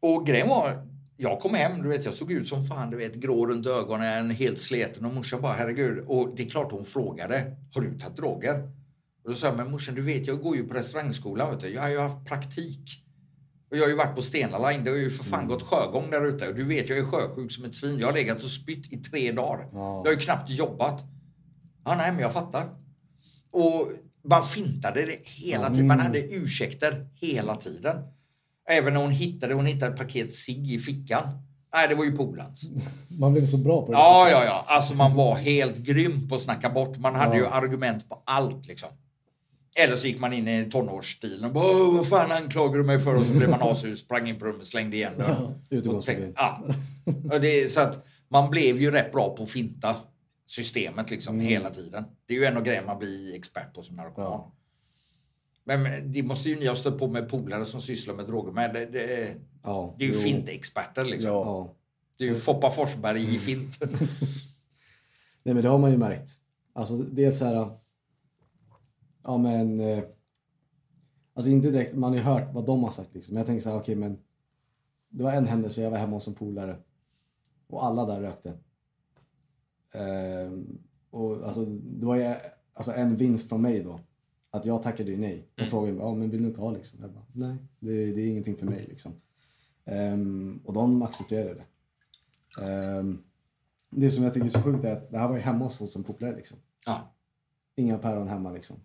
Och grejen var, jag kom hem, du vet, jag såg ut som fan, du vet, grå runt ögonen, helt sleten. Och morsan bara, herregud. Och det är klart hon frågade, har du tagit droger? Och då sa jag, men morsan, du vet, jag går ju på restaurangskolan, vet du. Jag har ju haft praktik. Och jag har ju varit på Stena Line, det har ju för fan gått sjögång där ute. Och du vet, jag är sjösjuk som ett svin. Jag har legat och spytt i tre dagar. Ja. Jag har ju knappt jobbat. Ja, nej, men jag fattar. Och man fintade det hela tiden. Man hade ursäkter hela tiden. Även när hon hittade, hon hittade ett paket cigg i fickan. Nej, det var ju polarns. Man blev så bra på det. Ja, ja, ja. Alltså man var helt grym på att snacka bort. Man hade ju argument på allt liksom. Eller så gick man in i tonårsstilen och bara "Åh, vad fan anklagar du mig för? Och så blev man asur, sprang in på rummet, slängde igen dörren. Och tänkte- Ja. Och det, så att man blev ju rätt bra på att finta systemet liksom hela tiden. Det är ju en av grejerna man blir expert på som narkoman. Ja. Men, det måste ju ni ha stött på med polare som sysslar med droger med. Det, det, Ja, det är ju jo. fintexperter liksom. Ja. Ja. Det är ju Foppa Forsberg i fint. Nej men det har man ju märkt. Alltså det är så här... Ja men... eh, Alltså inte direkt, man har ju hört vad de har sagt liksom. Men jag tänker så här, okej men... Det var en händelse, jag var hemma hos en polare. Och alla där rökte. Ehm, och alltså det var ju alltså, en vinst från mig då. Att jag tackade ju nej. De frågade ja men vill du inte ha liksom? Jag bara, nej det, det är ingenting för mig liksom. Ehm, och de accepterade det. Ehm, det som jag tycker är så sjukt är att det här var ju hemma hos oss en polare liksom. Ja. Inga päron hemma liksom.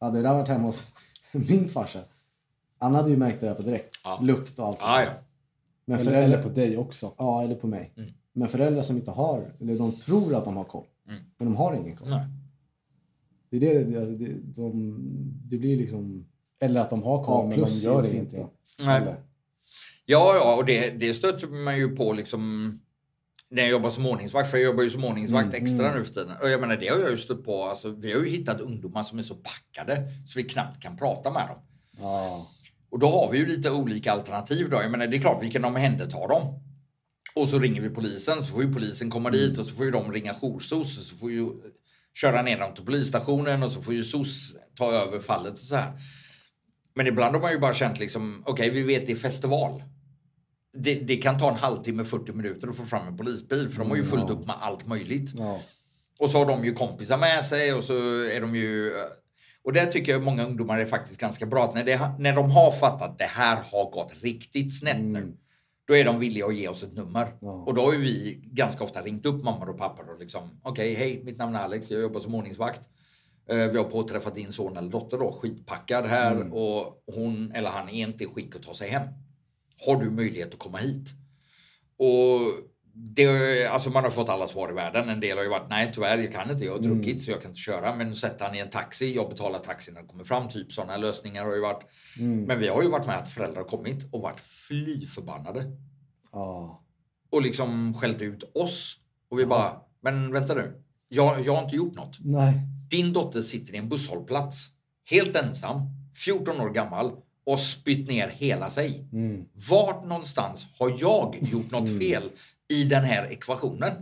Hade det där varit hemma hos min farsa, han hade ju märkt det där på direkt. Ja. Lukt och allt sånt Ja, där. ja. Men föräldrar, eller på dig också. Ja, eller på mig. Mm. Men föräldrar som inte har, eller de tror att de har koll. Men de har ingen koll. Mm. Nej. Det, är det, det, alltså, det, de, det blir liksom... Eller att de har koll, Ja, men de gör det inte. Nej. Eller? Ja, ja, och det, det stöter man ju på liksom när jag jobbar som ordningsvakt, för jag jobbar ju som ordningsvakt extra nu för tiden. Och jag menar, det har jag ju stött på. Alltså, vi har ju hittat ungdomar som är så packade så vi knappt kan prata med dem. Ja. Och då har vi ju lite olika alternativ då. Jag menar, det är klart vi kan omhänderta dem. Och så ringer vi polisen, så får ju polisen komma dit och så får ju de ringa jour-SOS och så får ju köra ner dem till polisstationen och så får ju SOS ta över fallet och så här. Men ibland har man ju bara känt liksom, okej vi vet det är festival. Det, det kan ta en halvtimme, 40 minuter att få fram en polisbil för de har ju fullt upp med allt möjligt. Ja. Och så har de ju kompisar med sig och så är de ju... Och där tycker jag många ungdomar är faktiskt ganska bra. Att när, det, när de har fattat att det här har gått riktigt snett nu. Då är de villiga att ge oss ett nummer. Ja. Och då har ju vi ganska ofta ringt upp mammor och pappor och liksom Okej, hej, mitt namn är Alex, jag jobbar som ordningsvakt. Eh, Vi har påträffat din son eller dotter då, skitpackad här och hon eller han är inte i skick att ta sig hem. Har du möjlighet att komma hit? Och det, alltså man har fått alla svar i världen. En del har ju varit nej tyvärr, jag kan inte, jag har druckit så jag kan inte köra. Men sätta han i en taxi, jag betalar taxin när det kommer fram. Typ sådana lösningar har ju varit. Men vi har ju varit med att föräldrar kommit och varit fly förbannade. Ja. Och liksom skällt ut oss. Och vi bara, men vänta nu. Jag, jag har inte gjort något. Nej. Din dotter sitter i en busshållplats, helt ensam, 14 år gammal och spytt ner hela sig. Vart någonstans har jag gjort något fel i den här ekvationen?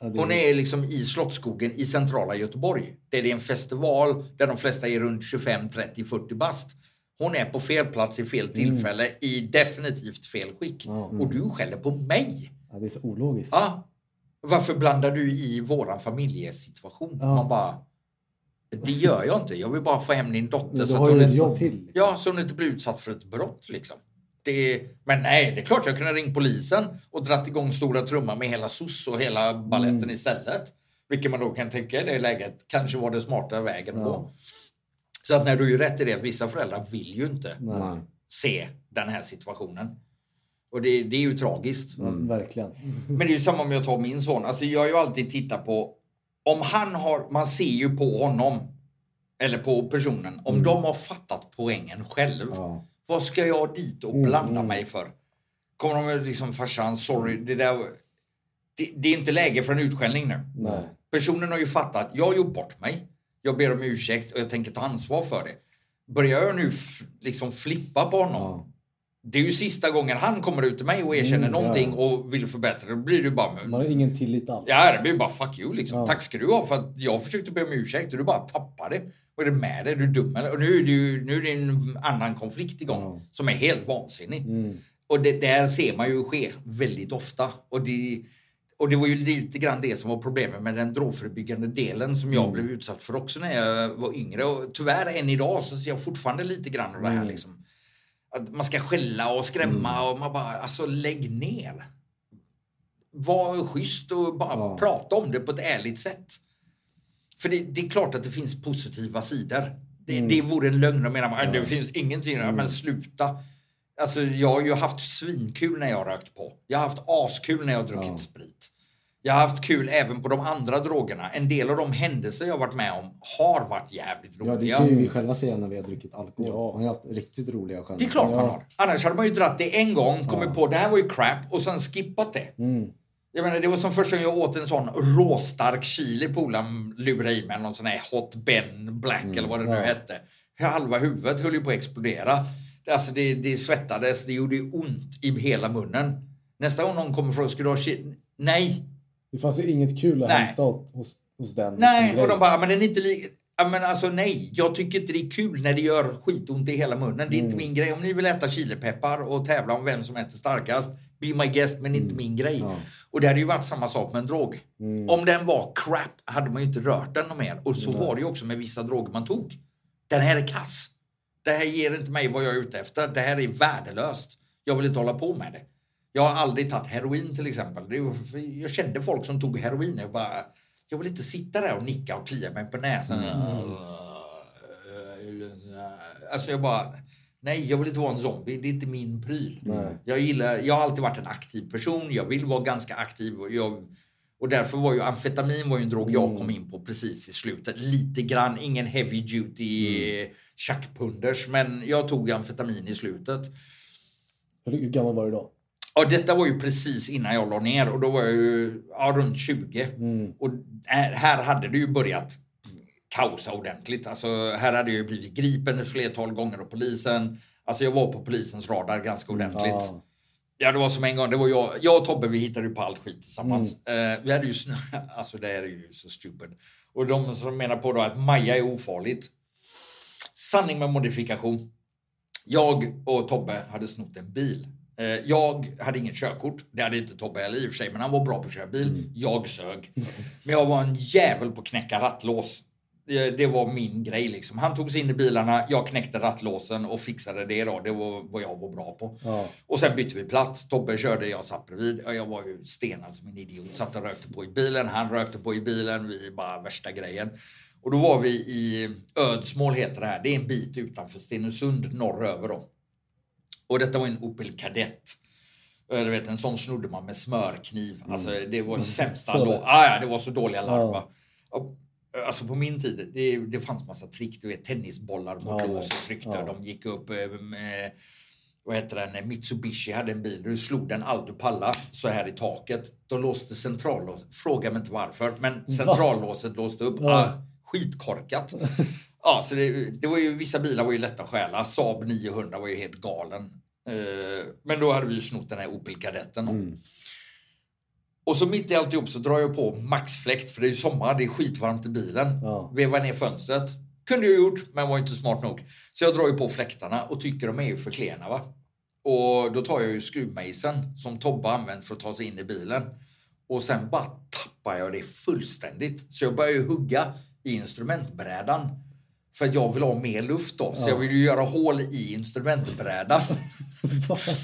Ja, det- Hon är liksom i Slottsskogen i centrala Göteborg. Där det är en festival där de flesta är runt 25, 30, 40 bast. Hon är på fel plats i fel tillfälle i definitivt fel skick. Och du skäller på mig. Ja, det är så ologiskt. Ja. Varför blandar du i våran familjesituation? Ja. Man bara, det gör jag inte. Jag vill bara få hem din dotter. Men så att hon ju ett inte- jobb till. Liksom. Ja, så hon inte blir utsatt för ett brott liksom. Det men nej, det är klart jag kunde ringt polisen och dratt igång stora trumman med hela SOS och hela balletten Mm. istället. Vilket man då kan tänka i det läget kanske var det smarta vägen Ja. gå. Så att när du är rätt i det, vissa föräldrar vill ju inte Nej. se den här situationen. Och det, det är ju tragiskt. Ja, verkligen. Men det är ju samma om jag tar min son. Alltså jag har ju alltid tittat på... Om han har... Man ser ju på honom, eller på personen, om de har fattat poängen själv. Ja. Vad ska jag dit och blanda mig för? Kommer de liksom farsan, sorry, det där... Det, det är inte läge för en utskällning nu. Nej. Personen har ju fattat, jag har gjort bort mig. Jag ber om ursäkt och jag tänker ta ansvar för det. Börjar jag nu liksom flippa på honom. Ja. Det är ju sista gången han kommer ut till mig och erkänner Mm, någonting ja. och vill förbättra. Då blir det bara... Man har ingen tillit alls. Ja, det blir bara fuck you liksom. Ja. Tack ska du ha för att jag försökte be om ursäkt och du bara tappade. Vad är det med dig? Är du dum eller? Och nu är det ju nu är det en annan konflikt igång Ja. som är helt vansinnig. Mm. Och det där ser man ju ske väldigt ofta. Och det, och det var ju lite grann det som var problemet med den drogförebyggande delen som Mm. jag blev utsatt för också när jag var yngre. Och tyvärr än idag så ser jag fortfarande lite grann av det Mm. här liksom. Att man ska skälla och skrämma och man bara, alltså lägg ner. Var schysst och bara Ja. prata om det på ett ärligt sätt. För det, det är klart att det finns positiva sidor. Det, Mm. det vore en lögn att mena att det finns ingenting. Men sluta. Alltså, jag har ju haft svinkul när jag har rökt på. Jag har haft askul när jag har druckit Ja. sprit. Jag har haft kul även på de andra drogerna. En del av de händelser jag varit med om har varit jävligt Ja, det roliga. kan ju vi själva säga när vi har druckit alkohol. Ja. Man har haft riktigt roliga själva. Det är klart man Ja. har. Annars hade man ju dratt det en gång, kommit på det här var ju crap och sen skippat det. Mm. Jag menar, det var som första gången jag åt en sån råstark chili. Polaren lurade i mig någon sån här Hot Ben Black eller vad det nu ja. hette. Halva huvudet höll ju på att explodera. Alltså det, det svettades, det gjorde ont i hela munnen. Nästa gång någon kommer från ska du ha chili? Nej, Det fanns ju inget kul att Nej. hämta åt, hos, hos den. nej. liksom, Och de bara, men den är inte lika... Ja, men alltså nej, jag tycker inte det är kul när det gör skitont i hela munnen. Det är inte min grej. Om ni vill äta chilipeppar och tävla om vem som äter starkast, be my guest, men inte min grej. Och det hade ju varit samma sak med en drog. Om den var crap hade man ju inte rört den mer. Och så var det ju också med vissa droger man tog. Den här är kass. Det här ger inte mig vad jag är ute efter. Det här är värdelöst. Jag vill inte hålla på med det. Jag har aldrig tagit heroin till exempel. Jag kände folk som tog heroin. Jag bara, jag vill inte sitta där och nicka och klia mig på näsan. Alltså jag bara, nej jag vill inte vara en zombie. Det är inte min pryl. Nej. Jag, gillar, jag har alltid varit en aktiv person. Jag vill vara ganska aktiv. Och, jag, och därför var ju amfetamin var ju en drog jag kom in på precis i slutet. Lite grann, ingen heavy duty mm. tjackpunders. Men jag tog amfetamin i slutet. Hur gammal var du då? Ja, detta var ju precis innan jag la ner och då var jag ju ja, runt 20. Och här, hade det ju börjat kaosa ordentligt. Alltså, här hade jag ju blivit gripen ett flertal gånger av polisen. Alltså jag var på polisens radar ganska ordentligt. Ja. Ja, det var som en gång. Det var jag, jag och Tobbe, vi hittade ju på allt skit tillsammans. Eh, vi hade ju, sn- alltså det är ju så stupid. Och de som menar på då att Maja är ofarligt. Sanning med modifikation. Jag och Tobbe hade snott en bil. Eh, Jag hade ingen körkort. Det hade inte Tobbe heller i och för sig, men han var bra på att köra bil. Jag sög. Men jag var en jävel på att knäcka rattlås. Det det var min grej liksom. Han tog sig in i bilarna, jag knäckte rattlåsen och fixade det då. Det var vad jag var bra på. Ja. Och sen bytte vi plats. Tobbe körde, jag satt bredvid. Jag var ju stenad som en idiot. Satt och rökte på i bilen. Han rökte på i bilen. Vi bara värsta grejen. Och då var vi i Ödsmål heter det här. Det är en bit utanför Stenungsund norröver då. Och detta var en Opel Kadett. Eh, Du vet, en sån snodde man med smörkniv. Alltså, det var sämsta Så då. Ah, ja, det var så dåliga larm. Ja. Och, Alltså på min tid, det, det fanns massa trick. Du vet, tennisbollar mot Ja, tryckte. ja. De gick upp eh, med, vad heter den, Mitsubishi hade en bil. Du slog den allt du pallade så här i taket. De låste centrallås. Fråga mig inte varför, men centrallåset låste upp. Ja. Ah, skitkorkat. ja, så det, det var ju, vissa bilar var ju lätta att stjäla. Saab 900 var ju helt galen. Eh, men då hade vi ju snott den här Opel Kadetten. Mm. Och så mitt i alltihop så drar jag på maxfläkt för det är ju sommar, det är skitvarmt i bilen. Ja. Vevar ner fönstret. Kunde jag gjort, men var inte smart nog. Så jag drar ju på fläktarna och tycker de är ju för klena. Va? Och då tar jag ju skruvmejseln som Tobbe använt för att ta sig in i bilen. Och sen bara tappar jag det fullständigt. Så jag börjar ju hugga i instrumentbrädan. För att jag vill ha mer luft då. Så jag vill ju göra hål i instrumentbrädan.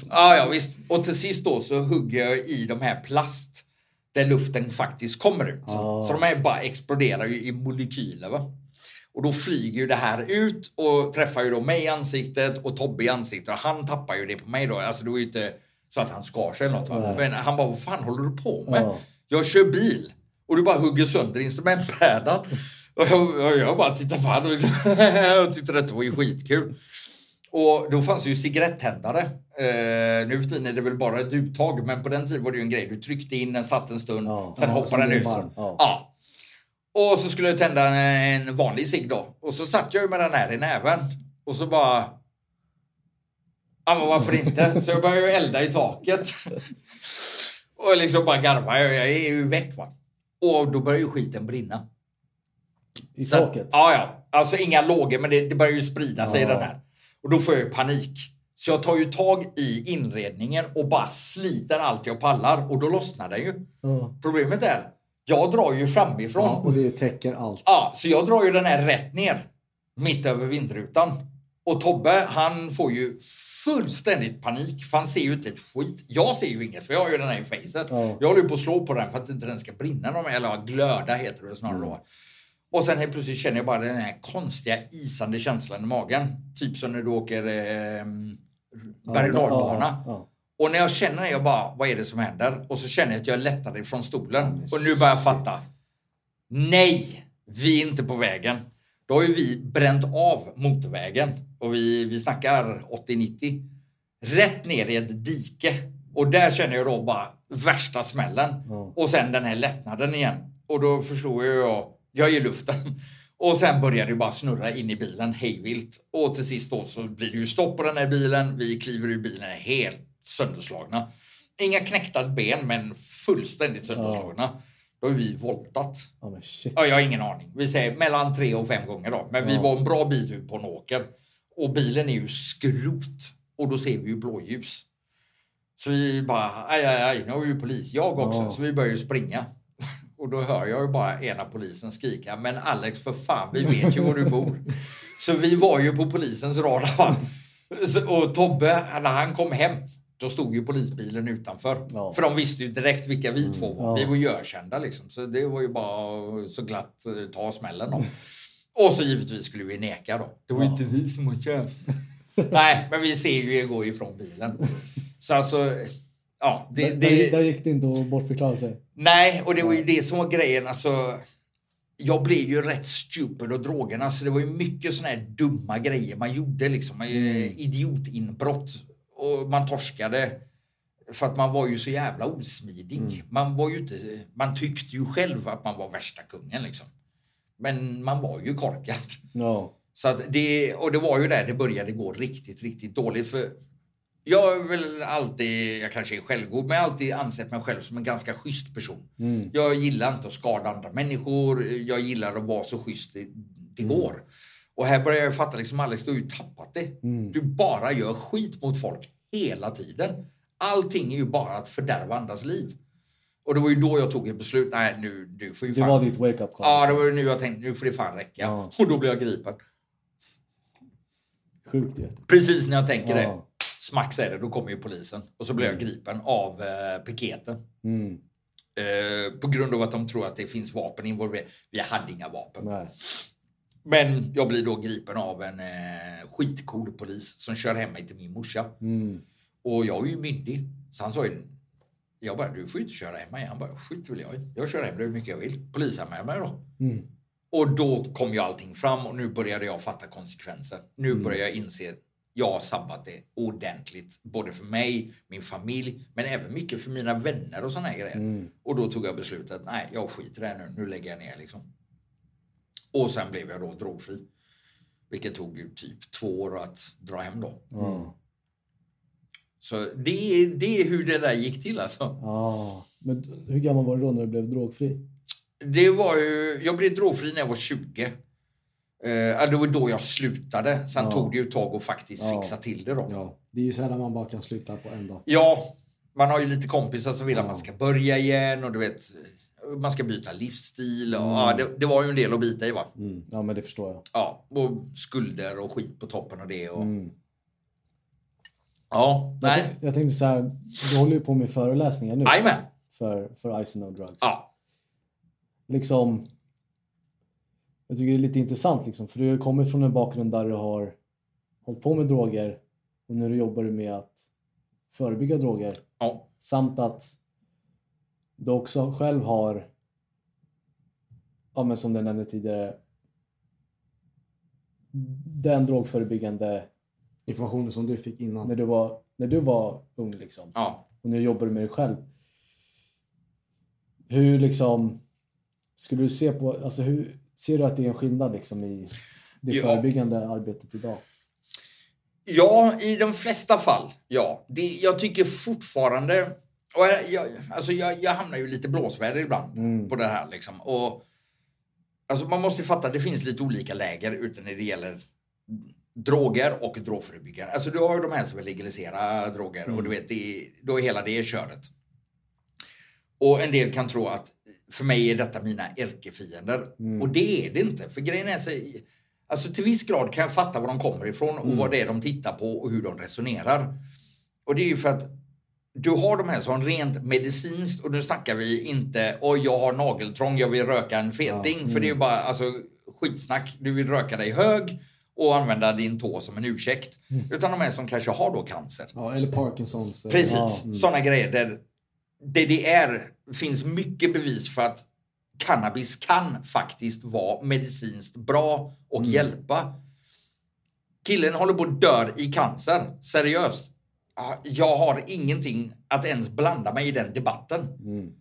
Ja, ja visst. Och till sist då så hugger jag i de här plast där luften faktiskt kommer ut. Ja. Så de här bara exploderar ju i molekyler. Va? Och då flyger ju det här ut och träffar ju då mig i ansiktet och Tobbe i ansiktet. Och han tappar ju det på mig då. Alltså det var ju inte så att han skar sig eller något. Va? Men han bara, vad fan håller du på med? Ja. Jag kör bil och du bara hugger sönder instrumentbrädan. Och jag, och jag bara tittar på honom och liksom, jag tyckte detta var ju skitkul. Och då fanns det ju cigarettändare. Eh, nu för tiden är det väl bara ett uttag, men på den tiden var det ju en grej. Du tryckte in den, satt en stund, Ja. sen Ja, hoppade den ut. Ja. Ja. Och så skulle jag tända en vanlig cigg då. Och så satt jag ju med den här i näven. Och så bara... Ja, men varför inte? Så jag började ju elda i taket. Och liksom bara garva. Jag är ju väck va. Och då börjar ju skiten brinna. I Så- taket? Ja, ja. Alltså inga lågor, men det, det börjar ju sprida sig Ja. den här. Och då får jag ju panik. Så jag tar ju tag i inredningen och bara sliter allt jag pallar och då lossnar den ju. Ja. Problemet är, jag drar ju framifrån. Ja, och det täcker allt. Ja, så jag drar ju den här rätt ner. Mitt över vindrutan. Och Tobbe, han får ju fullständigt panik. För han ser ju inte ett skit. Jag ser ju inget, för jag har ju den här i facet. Ja. Jag håller ju på att slå på den för att inte den ska brinna. Eller glöda heter det snarare då. Och sen helt plötsligt känner jag bara den här konstiga isande känslan i magen. Typ som när du åker eh, berg och. Ja, ja, Och när jag känner det, jag bara, vad är det som händer? Och så känner jag att jag är lättad ifrån stolen. Och nu börjar jag fatta. Nej, vi är inte på vägen. Då har ju vi bränt av motorvägen. Och vi, vi snackar 80-90. Rätt ner i ett dike. Och där känner jag då bara värsta smällen. Ja. Och sen den här lättnaden igen. Och då förstår jag, jag är i luften. Och sen börjar det bara snurra in i bilen hejvilt. Och till sist då så blir det ju stopp på den här bilen. Vi kliver ur bilen helt sönderslagna. Inga knäckta ben, men fullständigt sönderslagna. Då har vi voltat. ja, men shit. Ja, jag har ingen aning. Vi säger mellan tre och fem gånger då. Men vi Ja. var en bra bit ut på en åker. Och bilen är ju skrot. Och då ser vi ju blåljus. Så vi bara, aj, aj, aj, nu har vi ju polis. Jag också. Ja. Så vi börjar ju springa. Och då hör jag ju bara ena polisen skrika, men Alex för fan, vi vet ju var du bor. Så vi var ju på polisens radar. Och Tobbe, när han kom hem, då stod ju polisbilen utanför. Ja. För de visste ju direkt vilka vi två var. Ja. Vi var ju ökända liksom. Så det var ju bara så glatt eh, ta smällen då. Och så givetvis skulle vi neka då. Det var ju inte vi som var kört. Nej, men vi ser ju er gå ifrån bilen. Så alltså, ja. Det, Det, det, där gick det inte att bortförklara sig. Nej, och det var ju det som var grejen. Alltså, jag blev ju rätt stupid och drogerna. Så det var ju mycket såna här dumma grejer man gjorde. Liksom. Man, Idiotinbrott. Och man torskade. För att man var ju så jävla osmidig. Man, var ju inte, man tyckte ju själv att man var värsta kungen. Liksom. Men man var ju korkad. Ja. Så det, och det var ju där det började gå riktigt, riktigt dåligt. För jag är väl alltid, jag kanske är självgod, men jag har alltid ansett mig själv som en ganska schysst person. Jag gillar inte att skada andra människor. Jag gillar att vara så schysst det, det går. Och här börjar jag fatta liksom Alex, du har ju tappat det. Du bara gör skit mot folk hela tiden. Allting är ju bara att fördärva andras liv. Och det var ju då jag tog ett beslut. Nej, nu, du får ju Det fan... var ditt wake-up call. Ja, det var ju nu jag tänkte, nu får det fan räcka. Ja. Och då blev jag gripen. Sjukt ju. Precis när jag tänker det. Smack säger det, då kommer ju polisen. Och så blev jag gripen av eh, piketen. Mm. Eh, på grund av att de tror att det finns vapen involverade. Vi hade inga vapen. Nej. Men jag blir då gripen av en eh, skitcool polis som kör hem mig till min morsa. Mm. Och jag är ju myndig. Så han sa ju, jag bara, du får ju inte köra hem mig. Han bara, skit väl jag. Jag kör hem dig hur mycket jag vill. Polisanmäl mig då. Mm. Och då kom ju allting fram och nu började jag fatta konsekvenser. Nu börjar jag inse jag har sabbat det ordentligt. Både för mig, min familj, men även mycket för mina vänner och såna här grejer. Och då tog jag beslutet att nej, jag skiter i det här nu. Nu lägger jag ner liksom. Och sen blev jag då drogfri. Vilket tog ju typ två år att dra hem då. Ja. Så det, är- det är hur det där gick till alltså. Ja. Men hur gammal var du då när du blev drogfri? Det var ju, jag blev drogfri när jag var 20. Eh, det var då jag slutade. Sen Ja. tog det ju ett tag att faktiskt Ja. fixa till det då. Ja, det är ju sällan man bara kan sluta på en dag. Ja, man har ju lite kompisar som vill att man ska börja igen och du vet, man ska byta livsstil. Och, ja, det, det var ju en del att bita i va. Ja, men det förstår jag. Ja, och skulder och skit på toppen av det. Och, Mm. Ja, Jag, nej. tänk- jag tänkte så här, du håller ju på med föreläsningar nu Jajamän. för, för Ice and No Drugs. Ja. Liksom, jag tycker det är lite intressant liksom, för du kommer från en bakgrund där du har hållit på med droger och nu jobbar du med att förebygga droger ja. samt att du också själv har, ja men som du nämnde tidigare, den drogförebyggande Informationen som du fick innan. när du var, när du var ung liksom. ja. Och nu jobbar du med dig själv. Hur liksom, skulle du se på, alltså hur, ser du att det är en skillnad liksom i det Ja. förebyggande arbetet idag? Ja, i de flesta fall. Ja. Det, jag tycker fortfarande... Och jag, jag, alltså jag, jag hamnar ju lite blåsväder ibland på det här. Liksom. Och, alltså man måste fatta att det finns lite olika läger ute när det gäller droger och drogförebyggare. Alltså du har ju de här som vill legalisera droger och du vet, det, då är hela det köret. Och en del kan tro att för mig är detta mina ärkefiender. Och det är det inte. För grejen är så, alltså till viss grad kan jag fatta var de kommer ifrån och vad det är de tittar på och hur de resonerar. Och det är ju för att du har de här som rent medicinskt och nu snackar vi inte oj jag har nageltrång, jag vill röka en feting. För det är ju bara alltså, skitsnack. Du vill röka dig hög och använda din tå som en ursäkt. Utan de här som kanske har då cancer. Ja, eller Parkinsons. Precis, Ja, mm. sådana grejer där det, det är, finns mycket bevis för att cannabis kan faktiskt vara medicinskt bra och Mm. hjälpa. Killen håller på att dö i cancer, seriöst. Ja, Jag har ingenting att ens blanda mig i den debatten. Mm.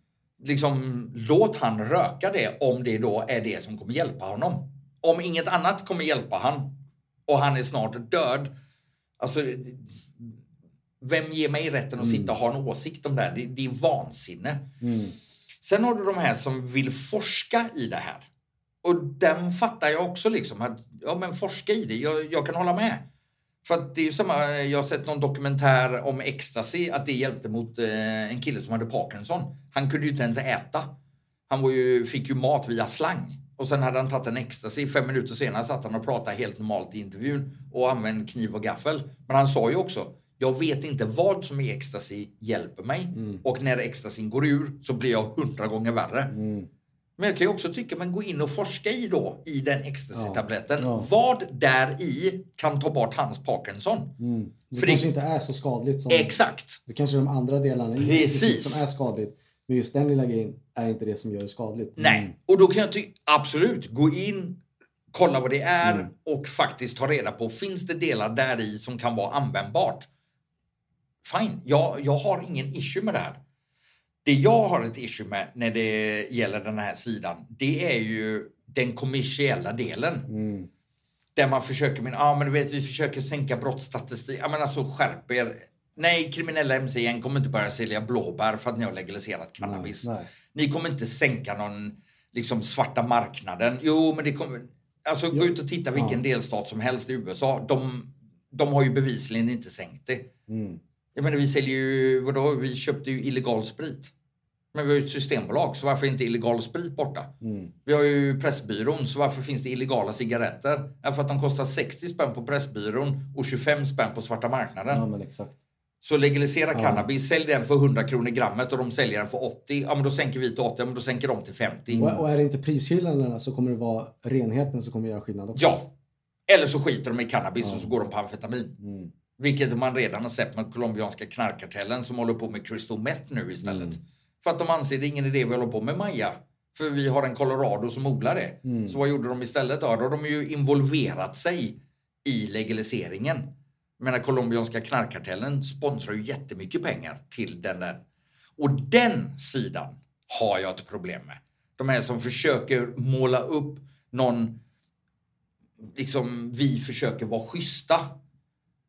Liksom, låt han röka det om det då är det som kommer hjälpa honom. Om inget annat kommer hjälpa han och han är snart död. Alltså, vem ger mig rätten att sitta och ha en åsikt om det här? Det, det är vansinne. Sen har du de här som vill forska i det här. Och den fattar jag också liksom att, ja men forska i det, jag, jag kan hålla med. För det är ju samma, jag har sett någon dokumentär om ecstasy, att det hjälpte mot eh, en kille som hade Parkinson. Han kunde ju inte ens äta. Han ju, fick ju mat via slang. Och sen hade han tagit en ecstasy, fem minuter senare satt han och pratade helt normalt i intervjun och använde kniv och gaffel. Men han sa ju också, jag vet inte vad som i ecstasy hjälper mig. Och när ecstasyn går ur så blir jag hundra gånger värre. Men jag kan ju också tycka, men gå in och forska i då, i den ecstasy-tabletten. Ja. Vad där i kan ta bort hans Parkinson? Det För det- kanske inte är så skadligt som... Exakt. Det kanske är de andra delarna i Precis. som är skadligt. Men just den lilla grejen är inte det som gör det skadligt. Nej, och då kan jag tycka, absolut, gå in, kolla vad det är och faktiskt ta reda på, finns det delar där i som kan vara användbart? Fine, jag, jag har ingen issue med det här. Det jag har ett issue med när det gäller den här sidan, det är ju den kommersiella delen. Där man försöker, men, ja men du vet vi försöker sänka brottsstatistik. Ja men alltså skärp er. Nej, kriminella MC-gäng kommer inte börja sälja blåbär för att ni har legaliserat cannabis. nej. Ni kommer inte sänka någon liksom svarta marknaden. Jo, men det kommer... Alltså gå ut och titta vilken delstat som helst i USA. De, de har ju bevisligen inte sänkt det. Jag menar, vi säljer ju, vadå, vi köpte ju illegal sprit. Men vi har ju ett systembolag, så varför är inte illegal sprit borta? Vi har ju Pressbyrån, så varför finns det illegala cigaretter? Ja, för att de kostar 60 spänn på Pressbyrån och 25 spänn på svarta marknaden. Ja, men exakt. Så legalisera cannabis, sälj den för 100 kronor grammet och de säljer den för 80. Ja, men då sänker vi till 80, ja, men då sänker de till 50. Och, och är det inte prisskillnaderna så kommer det vara renheten som kommer göra skillnad också. Ja. Eller så skiter de i cannabis och så går de på amfetamin. Vilket man redan har sett med colombianska knarkkartellen som håller på med crystal meth nu istället. För att de anser det är ingen idé vi håller på med Maja. För vi har en Colorado som odlar det. Så vad gjorde de istället? då? Då har de ju involverat sig i legaliseringen. Menar, colombianska knarkkartellen sponsrar ju jättemycket pengar till den där. Och den sidan har jag ett problem med. De här som försöker måla upp någon liksom vi försöker vara schyssta.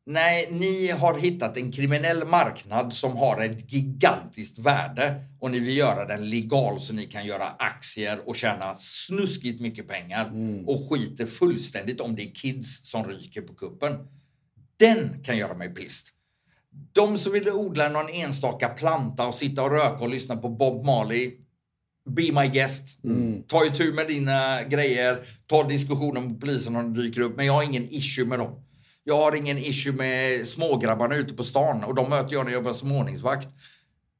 Nej, ni har hittat en kriminell marknad som har ett gigantiskt värde och ni vill göra den legal så ni kan göra aktier och tjäna snuskigt mycket pengar och skiter fullständigt om det är kids som ryker på kuppen. Den kan göra mig pissed. De som vill odla någon enstaka planta och sitta och röka och lyssna på Bob Marley, be my guest. Ta itu med dina grejer, ta diskussionen med polisen om det dyker upp. Men jag har ingen issue med dem. Jag har ingen issue med smågrabbarna ute på stan och de möter jag när jag jobbar som ordningsvakt.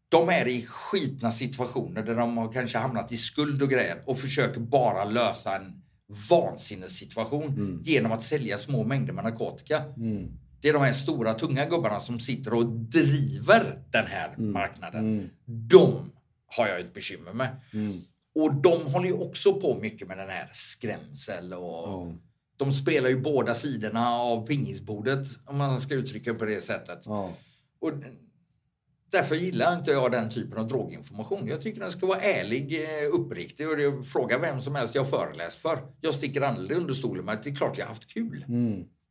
De är i skitna situationer där de har kanske hamnat i skuld och grejer och försöker bara lösa en vansinnessituation genom att sälja små mängder med narkotika. Det är de här stora tunga gubbarna som sitter och driver den här marknaden. De har jag ett bekymmer med. Och de håller ju också på mycket med den här skrämsel och de spelar ju båda sidorna av pingisbordet om man ska uttrycka det på det sättet. Ja. Och därför gillar inte jag den typen av droginformation. Jag tycker den ska vara ärlig, eh, uppriktig och fråga vem som helst jag föreläst för. Jag sticker aldrig under stolen med att det är klart jag har haft kul.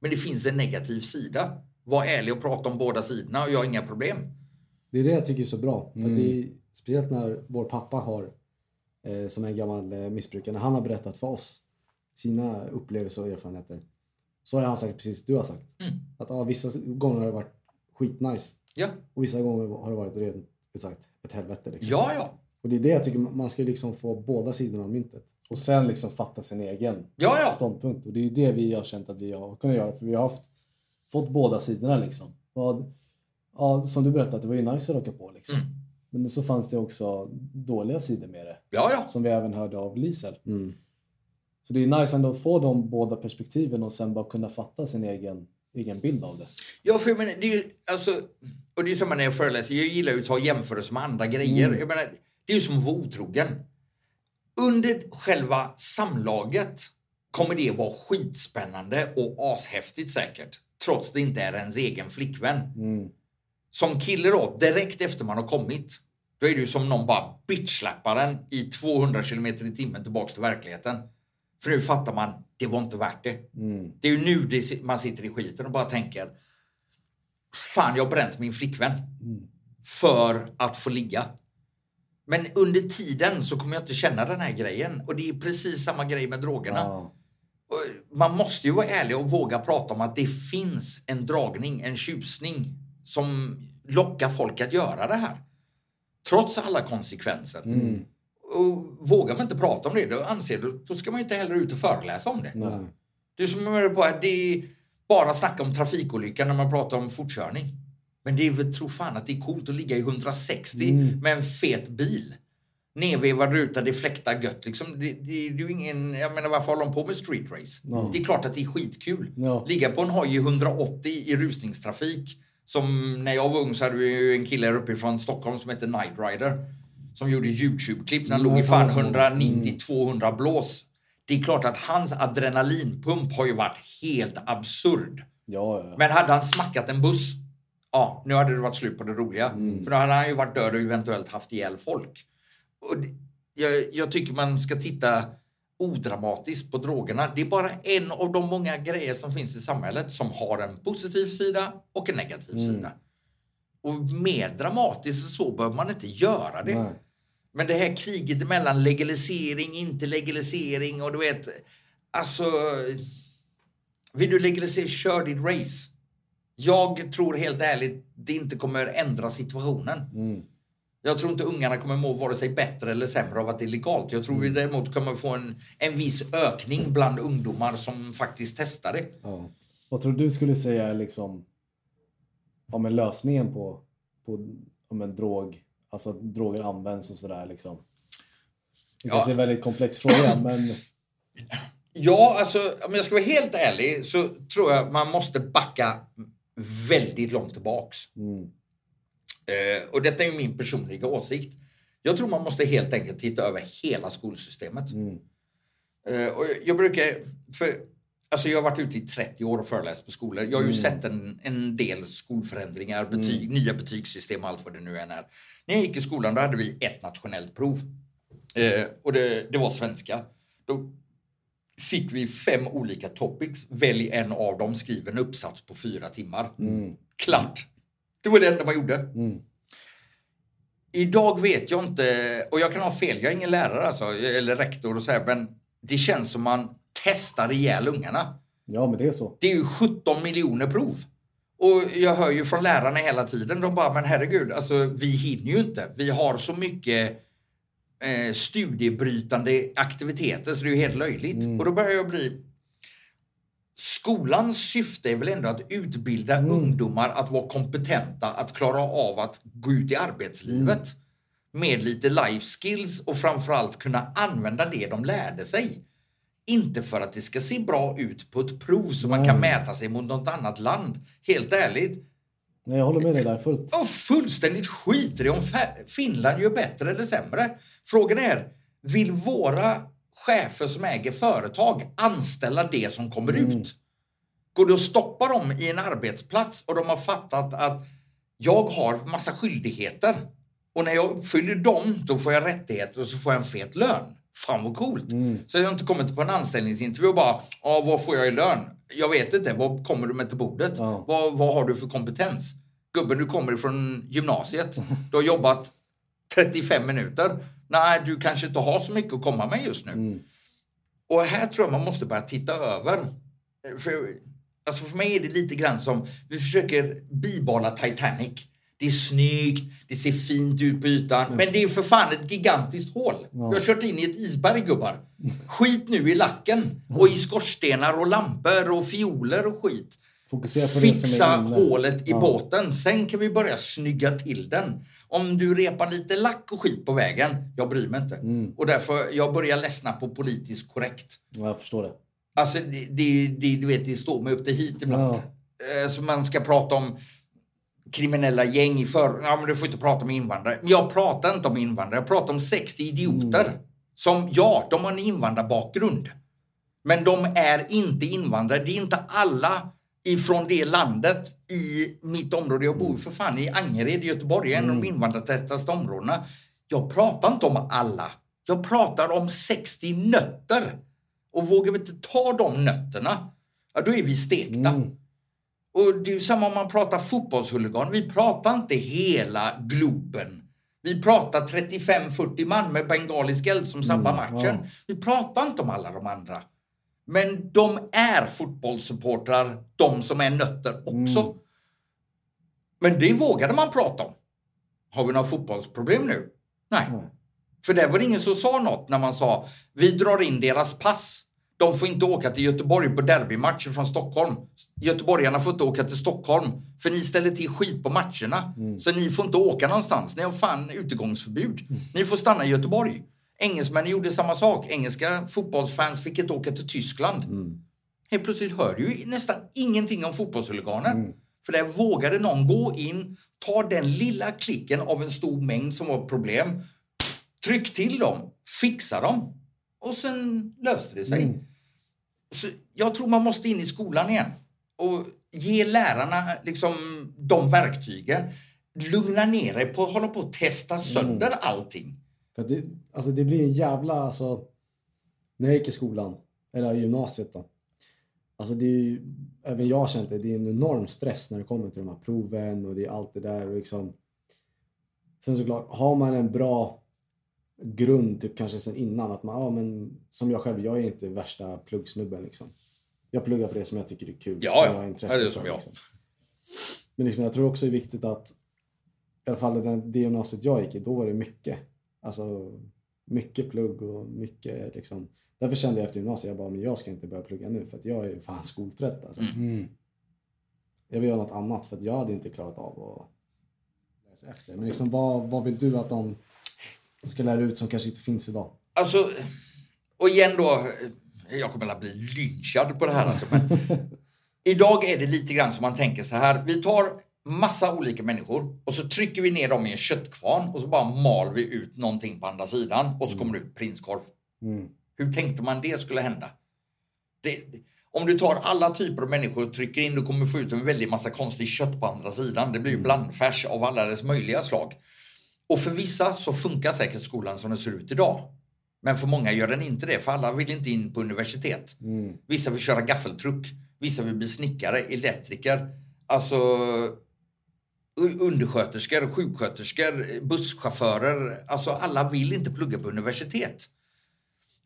Men det finns en negativ sida. Var ärlig och prata om båda sidorna och jag har inga problem. Det är det jag tycker är så bra. För att det är, speciellt när vår pappa har, eh, som är en gammal eh, missbrukare, när han har berättat för oss sina upplevelser och erfarenheter. Så har han sagt precis du har sagt. Att ja, vissa gånger har det varit skitnice. Ja, Och vissa gånger har det varit rent ut sagt ett helvete. Liksom. ja, ja. Och det är det jag tycker man ska liksom få båda sidorna av myntet. Och sen liksom fatta sin egen Ja, ja. ståndpunkt. Och det är ju det vi har känt att vi har kunnat göra. För vi har haft, fått båda sidorna liksom. Vad, ja, som du berättade, det var ju nice att åka på liksom. Mm. Men så fanns det också dåliga sidor med det. Ja, ja. Som vi även hörde av Lisel. Så det är nice ändå att få de båda perspektiven och sen bara kunna fatta sin egen, egen bild av det. Ja, för jag menar, det är alltså, och det är samma när jag föreläser. Jag gillar ju att ta jämförelser med andra grejer. Jag menar, det är ju som att vara otrogen. Under själva samlaget kommer det vara skitspännande och ashäftigt säkert. Trots det inte är ens egen flickvän. Som kille då, direkt efter man har kommit, då är det ju som någon bara bitchlappar en i 200 km i timmen tillbaks till verkligheten. För nu fattar man, det var inte värt det. Det är ju nu det, man sitter i skiten och bara tänker, fan jag har bränt min flickvän. För att få ligga. Men under tiden så kommer jag inte känna den här grejen. Och det är precis samma grej med drogerna. Ja. Man måste ju vara ärlig och våga prata om att det finns en dragning, en tjusning som lockar folk att göra det här. Trots alla konsekvenser. Och vågar man inte prata om det, då anser du, då ska man ju inte heller ut och föreläsa om det. Nej. Det är som att bara, det är bara snacka om trafikolycka när man pratar om fortkörning. Men det är väl, tro fan att det är coolt att ligga i 160 med en fet bil. Nedvevad ruta, det fläktar gött. Liksom. Det, det, det är ju ingen, jag menar varför håller de på med street race? Det är klart att det är skitkul. Ja. Ligga på en hoj i 180 i rusningstrafik. Som när jag var ung så hade vi en kille här uppifrån Stockholm som hette Night Rider. Som gjorde Youtube-klipp när han Mm, låg i fan fanns så. 190-200 blås. Det är klart att hans adrenalinpump har ju varit helt absurd. Ja, ja. Men hade han smackat en buss, ja, nu hade det varit slut på det roliga. För då hade han ju varit död och eventuellt haft ihjäl folk. Och det, jag, jag tycker man ska titta odramatiskt på drogerna. Det är bara en av de många grejer som finns i samhället som har en positiv sida och en negativ sida. Och mer dramatiskt så bör man inte göra det. Nej. Men det här kriget mellan legalisering, inte legalisering och du vet, alltså... Vill du legalisera, kör ditt race. Jag tror helt ärligt det inte kommer ändra situationen. Jag tror inte ungarna kommer må vare sig bättre eller sämre av att det är legalt. Jag tror vi däremot kommer få en, en viss ökning bland ungdomar som faktiskt testar det. Ja. Vad tror du skulle säga är liksom ja, men lösningen på, på ja, men drog, alltså att droger används och sådär liksom. Det Ja. kanske är en väldigt komplex fråga men Ja, alltså om jag ska vara helt ärlig så tror jag man måste backa väldigt långt tillbaks. mm, Eh, och detta är ju min personliga åsikt. Jag tror man måste helt enkelt titta över hela skolsystemet. mm, Eh, och jag brukar, för, alltså jag har varit ute i 30 år och föreläst på skolor. Jag har ju sett en, en del skolförändringar, betyg, nya betygssystem och allt vad det nu än är. När jag gick i skolan då hade vi ett nationellt prov. Eh, och det, det var svenska. Då fick vi fem olika topics. Välj en av dem, skriv en uppsats på fyra timmar. Klart! Det var det enda man gjorde. mm, Idag vet jag inte, och jag kan ha fel, jag är ingen lärare alltså, eller rektor och så här, men det känns som man testar ihjäl ungarna. ja men det är så. Det är ju 17 miljoner prov. Och jag hör ju från lärarna hela tiden, de bara, men herregud, alltså vi hinner ju inte. Vi har så mycket eh, studiebrytande aktiviteter så det är ju helt löjligt. Och då börjar jag bli... Skolans syfte är väl ändå att utbilda ungdomar att vara kompetenta att klara av att gå ut i arbetslivet. Med lite life skills och framförallt kunna använda det de lärde sig. Inte för att det ska se bra ut på ett prov så man kan mäta sig mot något annat land. Helt ärligt, Nej, jag håller med dig där fullt. och fullständigt skiter i om Finland gör bättre eller sämre. Frågan är, vill våra chefer som äger företag anställa det som kommer ut? Går det att stoppa dem i en arbetsplats och de har fattat att jag har massa skyldigheter och när jag uppfyller dem då får jag rättigheter och så får jag en fet lön. Fan vad coolt! Så jag har inte kommit på en anställningsintervju och bara, ja vad får jag i lön? Jag vet inte, vad kommer du med till bordet? Ja. Vad, vad har du för kompetens? Gubben, du kommer ifrån gymnasiet. Du har jobbat 35 minuter. Nej, du kanske inte har så mycket att komma med just nu. Och här tror jag man måste börja titta över. För, alltså för mig är det lite grann som, vi försöker bibehålla Titanic. Det är snyggt, det ser fint ut på ytan, men det är för fan ett gigantiskt hål. Vi har kört in i ett isberg gubbar. Skit nu i lacken och i skorstenar och lampor och fioler och skit. Fokusera på det som Fixa hålet i Ja. båten, sen kan vi börja snygga till den. Om du repar lite lack och skit på vägen, jag bryr mig inte. Mm. Och därför, jag börjar ledsna på politiskt korrekt. Ja, jag förstår det. Alltså, det, det, det, du vet, det står mig upp till hit ibland. Ja. Eh, Så man ska prata om kriminella gäng i för... Ja, men du får inte prata om invandrare. Men jag pratar inte om invandrare. Jag pratar om 60 idioter. Mm. Som, ja, de har en invandrarbakgrund. Men de är inte invandrare. Det är inte alla ifrån det landet i mitt område. Jag bor för fan i Angered i Göteborg, en av de invandrartätaste områdena. Jag pratar inte om alla. Jag pratar om 60 nötter. Och vågar vi inte ta de nötterna, ja, då är vi stekta. Och det är samma om man pratar fotbollshuligan. Vi pratar inte hela Globen. Vi pratar 35-40 man med bengalisk eld som sabbar matchen. Vi pratar inte om alla de andra. Men de är fotbollssupportrar, de som är nötter också. Men det vågade man prata om. Har vi några fotbollsproblem nu? Nej. Nej. För det var det ingen som sa något när man sa vi drar in deras pass. De får inte åka till Göteborg på derbymatcher från Stockholm. Göteborgarna får inte åka till Stockholm för ni ställer till skit på matcherna. Så ni får inte åka någonstans. Ni har fan utegångsförbud. Ni får stanna i Göteborg. Engelsmännen gjorde samma sak. Engelska fotbollsfans fick inte åka till Tyskland. Helt plötsligt hör du ju nästan ingenting om fotbollshuliganer. För där vågade någon gå in, ta den lilla klicken av en stor mängd som var problem, tryck till dem, fixa dem och sen löste det sig. Så jag tror man måste in i skolan igen och ge lärarna liksom de verktygen. Lugna ner dig på hålla på att testa sönder allting. För det, alltså det blir en jävla... Alltså, när jag gick i skolan, eller gymnasiet då. Alltså det ju, även jag har känt det, det är en enorm stress när det kommer till de här proven och det är allt det där. Och liksom. Sen såklart, har man en bra grund typ kanske sen innan att man, ja men som jag själv, jag är inte värsta pluggsnubben liksom. Jag pluggar för det som jag tycker är kul. Ja, som ja. jag har intresse det är för, som jag. Liksom. Men liksom, jag tror också det är viktigt att i alla fall den, det gymnasiet jag gick i, då var det mycket. Alltså mycket plugg och mycket liksom. Därför kände jag efter gymnasiet, jag bara, men jag ska inte börja plugga nu för att jag är fan skoltrött alltså. Mm. jag vill göra något annat för att jag hade inte klarat av att läsa efter. Men liksom, vad, vad vill du att de ska lära ut som kanske inte finns idag? Alltså, och igen då, jag kommer att bli lynchad på det här alltså, men Idag är det lite grann som man tänker så här, vi tar massa olika människor och så trycker vi ner dem i en köttkvarn och så bara mal vi ut någonting på andra sidan och så kommer det ut prinskorv. Hur tänkte man det skulle hända? Det, om du tar alla typer av människor och trycker in, du kommer få ut en väldig massa konstig kött på andra sidan. Det blir ju blandfärs av alla dess möjliga slag. Och för vissa så funkar säkert skolan som den ser ut idag. Men för många gör den inte det, för alla vill inte in på universitet. Vissa vill köra gaffeltruck, vissa vill bli snickare, elektriker, alltså undersköterskor, sjuksköterskor, busschaufförer. Alltså alla vill inte plugga på universitet.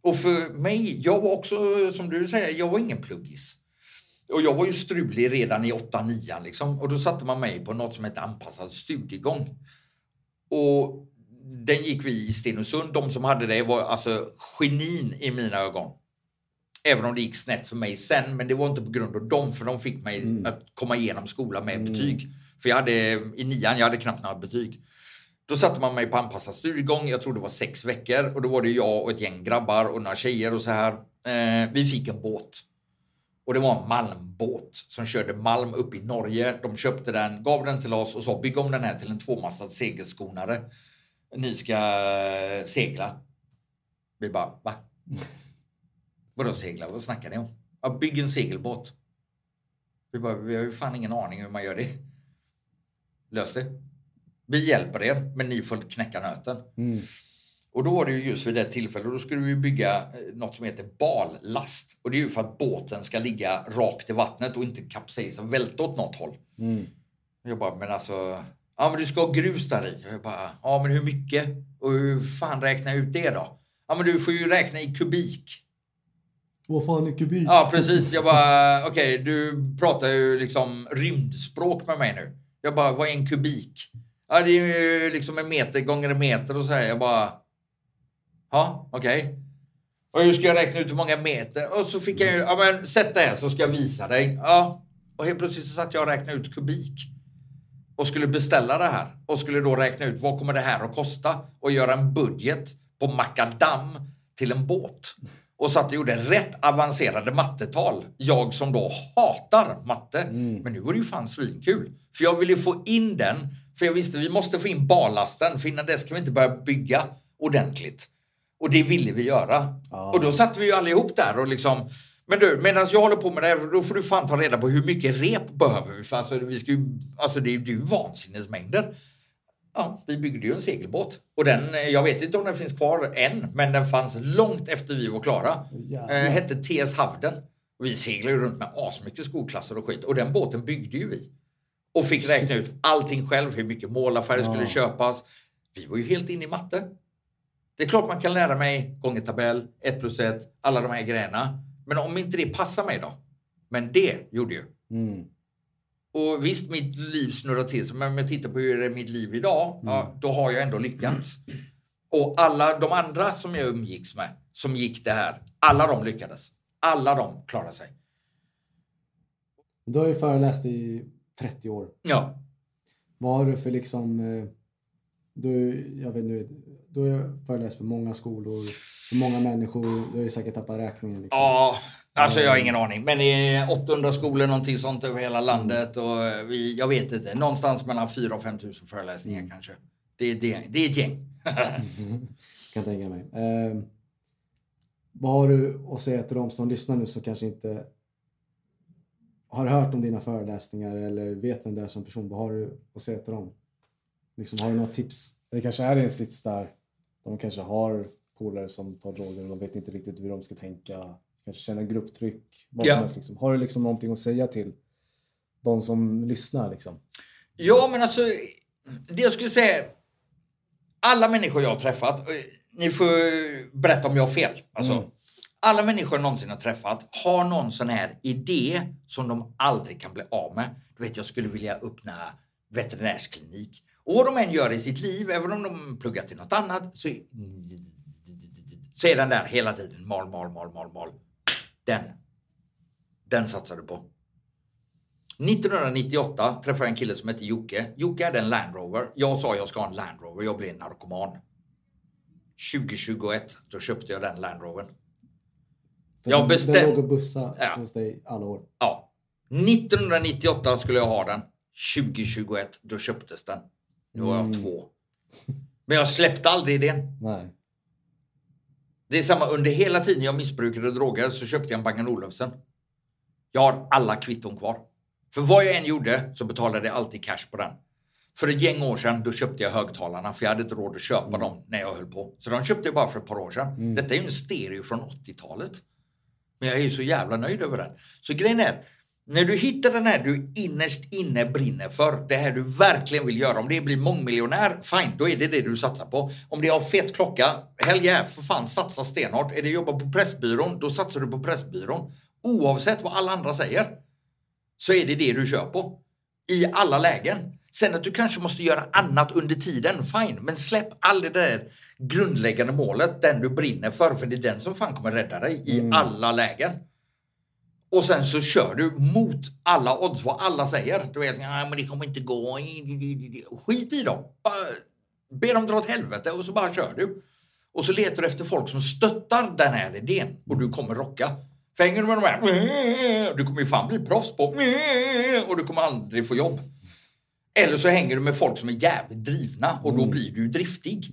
Och för mig, jag var också, som du säger, jag var ingen pluggis. Och jag var ju strulig redan i 8-9 liksom. Och då satte man mig på något som heter anpassad studiegång. Och den gick vi i Stenungsund. De som hade det var alltså genin i mina ögon. Även om det gick snett för mig sen, men det var inte på grund av dem, för de fick mig att komma igenom skolan med betyg. För jag hade, i nian, jag hade knappt några betyg. Då satte man mig på anpassad studiegång, jag tror det var sex veckor. Och då var det jag och ett gäng grabbar och några tjejer och så här. Eh, vi fick en båt. Och det var en malmbåt som körde malm upp i Norge. De köpte den, gav den till oss och sa bygg om den här till en tvåmastad segelskonare. Ni ska eh, segla. Vi bara, va? Vadå segla? Vad snackar ni om? Ja, bygg en segelbåt. Vi bara, vi har ju fan ingen aning hur man gör det. Lös det. Vi hjälper er, men ni får knäcka nöten. Mm. Och då var det ju just vid det tillfället, då skulle vi bygga eh, något som heter ballast. Och det är ju för att båten ska ligga rakt i vattnet och inte kapsejsa och välta åt något håll. Jag bara, men alltså, ja men du ska ha grus där i. Och jag bara, ja men hur mycket? Och hur fan räknar jag ut det då? Ja men du får ju räkna i kubik. Vad fan är kubik? Ja, precis. Jag bara, okej, du pratar ju liksom rymdspråk med mig nu. Jag bara, vad är en kubik? Ja, det är ju liksom en meter gånger en meter och så här. Jag bara, ja, okej. Och hur ska jag räkna ut hur många meter? Och så fick jag ju, ja men sätt dig här så ska jag visa dig. Ja, och helt plötsligt så satt jag och räknade ut kubik. Och skulle beställa det här. Och skulle då räkna ut vad kommer det här att kosta? Och göra en budget på makadam till en båt. Och satt och gjorde rätt avancerade mattetal. Jag som då hatar matte. Men nu var det ju fan svinkul. För jag ville få in den. För jag visste vi måste få in ballasten. För innan dess kan vi inte börja bygga ordentligt. Och det ville vi göra. Och då satt vi ju allihop där och liksom men du, medan jag håller på med det här, då får du fan ta reda på hur mycket rep behöver vi? För alltså, vi ska ju, alltså det är ju vansinnesmängder. Ja, vi byggde ju en segelbåt. Och den, eh, jag vet inte om den finns kvar än, men den fanns långt efter vi var klara. Jävlar. Eh, hette TS Havden. Och vi seglade runt med asmycket skolklasser och skit. Och den båten byggde ju vi. Och fick räkna ut allting själv, hur mycket målarfärg skulle köpas. Vi var ju helt inne i matte. Det är klart man kan lära mig gångertabell, 1 plus 1, alla de här grejerna. Men om inte det passar mig då? Men det gjorde ju. Och visst, mitt liv snurrar till sig, men om jag tittar på hur det är mitt liv idag, ja, då har jag ändå lyckats. Och alla de andra som jag umgicks med, som gick det här, alla de lyckades. Alla de klarade sig. Du har ju föreläst i 30 år. Ja. Vad har du för liksom... eh, Du, jag vet inte, du har ju föreläst för många skolor, för många människor. Du har ju säkert tappat räkningen. Liksom. Ja, alltså jag har ingen aning. Men det är 800 skolor, någonting sånt över hela landet. Och vi, jag vet inte, någonstans mellan 4 och 5 000 föreläsningar kanske. Det är, det, det är ett gäng. Kan jag tänka mig. Eh, vad har du att säga till de som lyssnar nu som kanske inte har hört om dina föreläsningar eller vet vem du är som person? Vad har du att säga till dem? Liksom, har du några tips? Det kanske är en sits där de kanske har polare som tar droger och de vet inte riktigt hur de ska tänka. Kanske känner grupptryck. Vad Ja. helst, liksom. Har du liksom någonting att säga till de som lyssnar? Liksom? Ja, men alltså, det jag skulle säga, alla människor jag har träffat, eh, ni får berätta om jag har fel. Alltså, Alla människor jag någonsin har träffat har någon sån här idé som de aldrig kan bli av med. Du vet, jag skulle vilja öppna veterinärsklinik. Och vad de än gör i sitt liv, även om de pluggar till något annat, så, så är den där hela tiden. Mal, mal, mal, mal, mal. Den. Den satsar du på. 1998 träffade jag en kille som hette Jocke. Jocke hade en Land Rover. Jag sa jag ska ha en Land Rover. Jag blev narkoman. 2021, då köpte jag den Land Rovern. Jag bestäm- Den låg och bussa Ja. hos dig alla år. Ja. 1998 skulle jag ha den. 2021, då köptes den. Nu har jag två. Men jag släppte aldrig idén. Nej. Det är samma, under hela tiden jag missbrukade droger så köpte jag en Bang Olufsen. Jag har alla kvitton kvar. För vad jag än gjorde så betalade jag alltid cash på den. För ett gäng år sedan då köpte jag högtalarna för jag hade inte råd att köpa dem när jag höll på. Så de köpte jag bara för ett par år sedan. Detta är ju en stereo från 80-talet. Men jag är ju så jävla nöjd över den. Så grejen är, när du hittar den här du innerst inne brinner för, det här du verkligen vill göra, om det är bli mångmiljonär, fine, då är det det du satsar på. Om det är av fet klocka, hell yeah, för fan satsa stenhårt. Är det jobba på Pressbyrån, då satsar du på Pressbyrån. Oavsett vad alla andra säger, så är det det du kör på. I alla lägen. Sen att du kanske måste göra annat under tiden, fine. Men släpp aldrig det där grundläggande målet, den du brinner för, för det är den som fan kommer rädda dig i alla lägen. Och sen så kör du mot alla odds, vad alla säger. Du vet, nej men det kommer inte gå. Skit i dem. Bara be dem dra åt helvete och så bara kör du. Och så letar du efter folk som stöttar den här idén och du kommer rocka. För hänger du med de här, du kommer ju fan bli proffs på och du kommer aldrig få jobb. Eller så hänger du med folk som är jävligt drivna och då blir du driftig.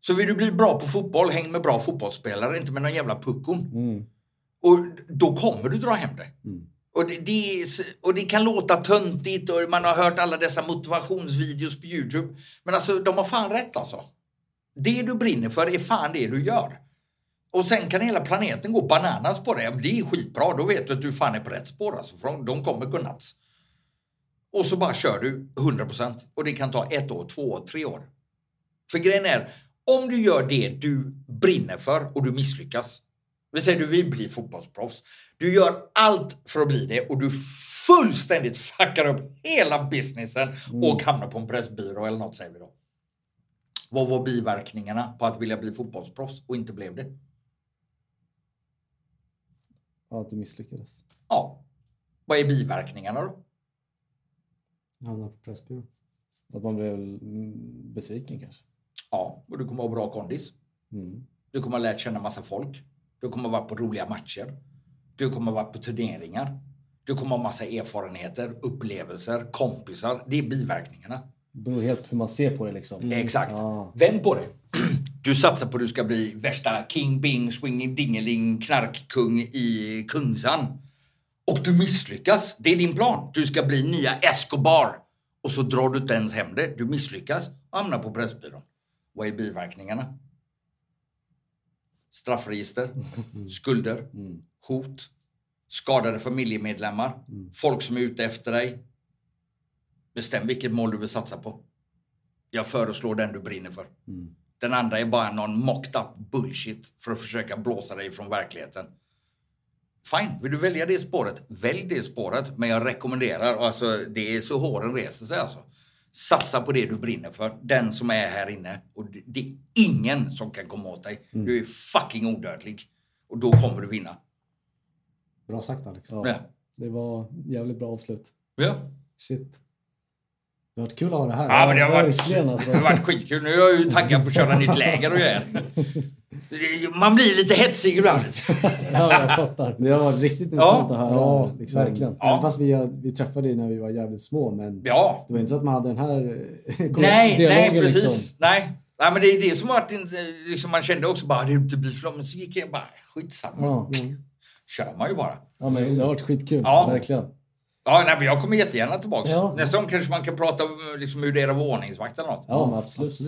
Så vill du bli bra på fotboll, häng med bra fotbollsspelare, inte med någon jävla puckon. Och då kommer du dra hem det. Och det, det och det kan låta töntigt och man har hört alla dessa motivationsvideos på Youtube. Men alltså, de har fan rätt alltså. Det du brinner för är fan det du gör. Och sen kan hela planeten gå bananas på det. Det är skitbra, då vet du att du fan är på rätt spår alltså. För de, kommer nuts. Och så bara kör du 100% och det kan ta ett år, två år, tre år. För grejen är, om du gör det du brinner för och du misslyckas. Vi säger du vill bli fotbollsproffs. Du gör allt för att bli det och du fullständigt fuckar upp hela businessen och hamnar på en pressbyrå eller något säger vi då. Vad var biverkningarna på att vilja bli fotbollsproffs och inte blev det? Ja, att du misslyckades. Ja. Vad är biverkningarna då? Hamnar på Pressbyrån. Att man blev mm, besviken kanske. Ja, och du kommer ha bra kondis. Mm. Du kommer ha lärt känna massa folk. Du kommer varit på roliga matcher. Du kommer varit på turneringar. Du kommer ha massa erfarenheter, upplevelser, kompisar. Det är biverkningarna. Det beror helt på hur man ser på det liksom. Exakt. Ja. Vänd på det. Du satsar på att du ska bli värsta king, bing, swinging, dingeling, knarkkung i Kungsan. Och du misslyckas. Det är din plan. Du ska bli nya Escobar. Och så drar du inte ens hem det. Du misslyckas och hamnar på Pressbyrån. Vad är biverkningarna? Straffregister, skulder, hot, skadade familjemedlemmar, folk som är ute efter dig. Bestäm vilket mål du vill satsa på. Jag föreslår den du brinner för. Den andra är bara någon mocked up bullshit för att försöka blåsa dig från verkligheten. Fine, vill du välja det spåret, välj det spåret. Men jag rekommenderar, alltså det är så håren reser sig alltså. Satsa på det du brinner för, den som är här inne. Och det, är ingen som kan komma åt dig. Du är fucking odödlig. Och då kommer du vinna. Bra sagt Alex. Ja. Ja. Det var jävligt bra avslut. Ja. Shit. Det har varit kul att ha det här. Ja, men det har varit, verkligen, alltså. det har varit skitkul. Nu är jag ju taggad på att köra nytt läger och grejer. Man blir lite hetsig ibland. Ja, jag fattar. Det har varit riktigt intressant att höra. ja, liksom. verkligen. Även Ja. fast vi, vi träffade dig när vi var jävligt små. Men Ja. det var inte så att man hade den här eh, Nej, dialogen nej precis. liksom. Nej. nej, men det är det som varit... in- Liksom, man kände också bara, det inte blir för. Men så gick jag bara, skitsamma. Ja. Kör man ju bara. ja, men det har varit skitkul. Ja. Verkligen. Ja, nej, men jag kommer jättegärna tillbaka. Ja. Nästa gång kanske man kan prata om liksom, hur det är att vara ordningsvakt eller något. Ja, men absolut.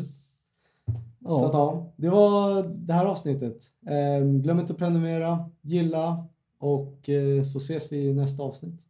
Så att, Ja. det var det här avsnittet. Ehm, glöm inte att prenumerera, gilla och eh, så ses vi i nästa avsnitt.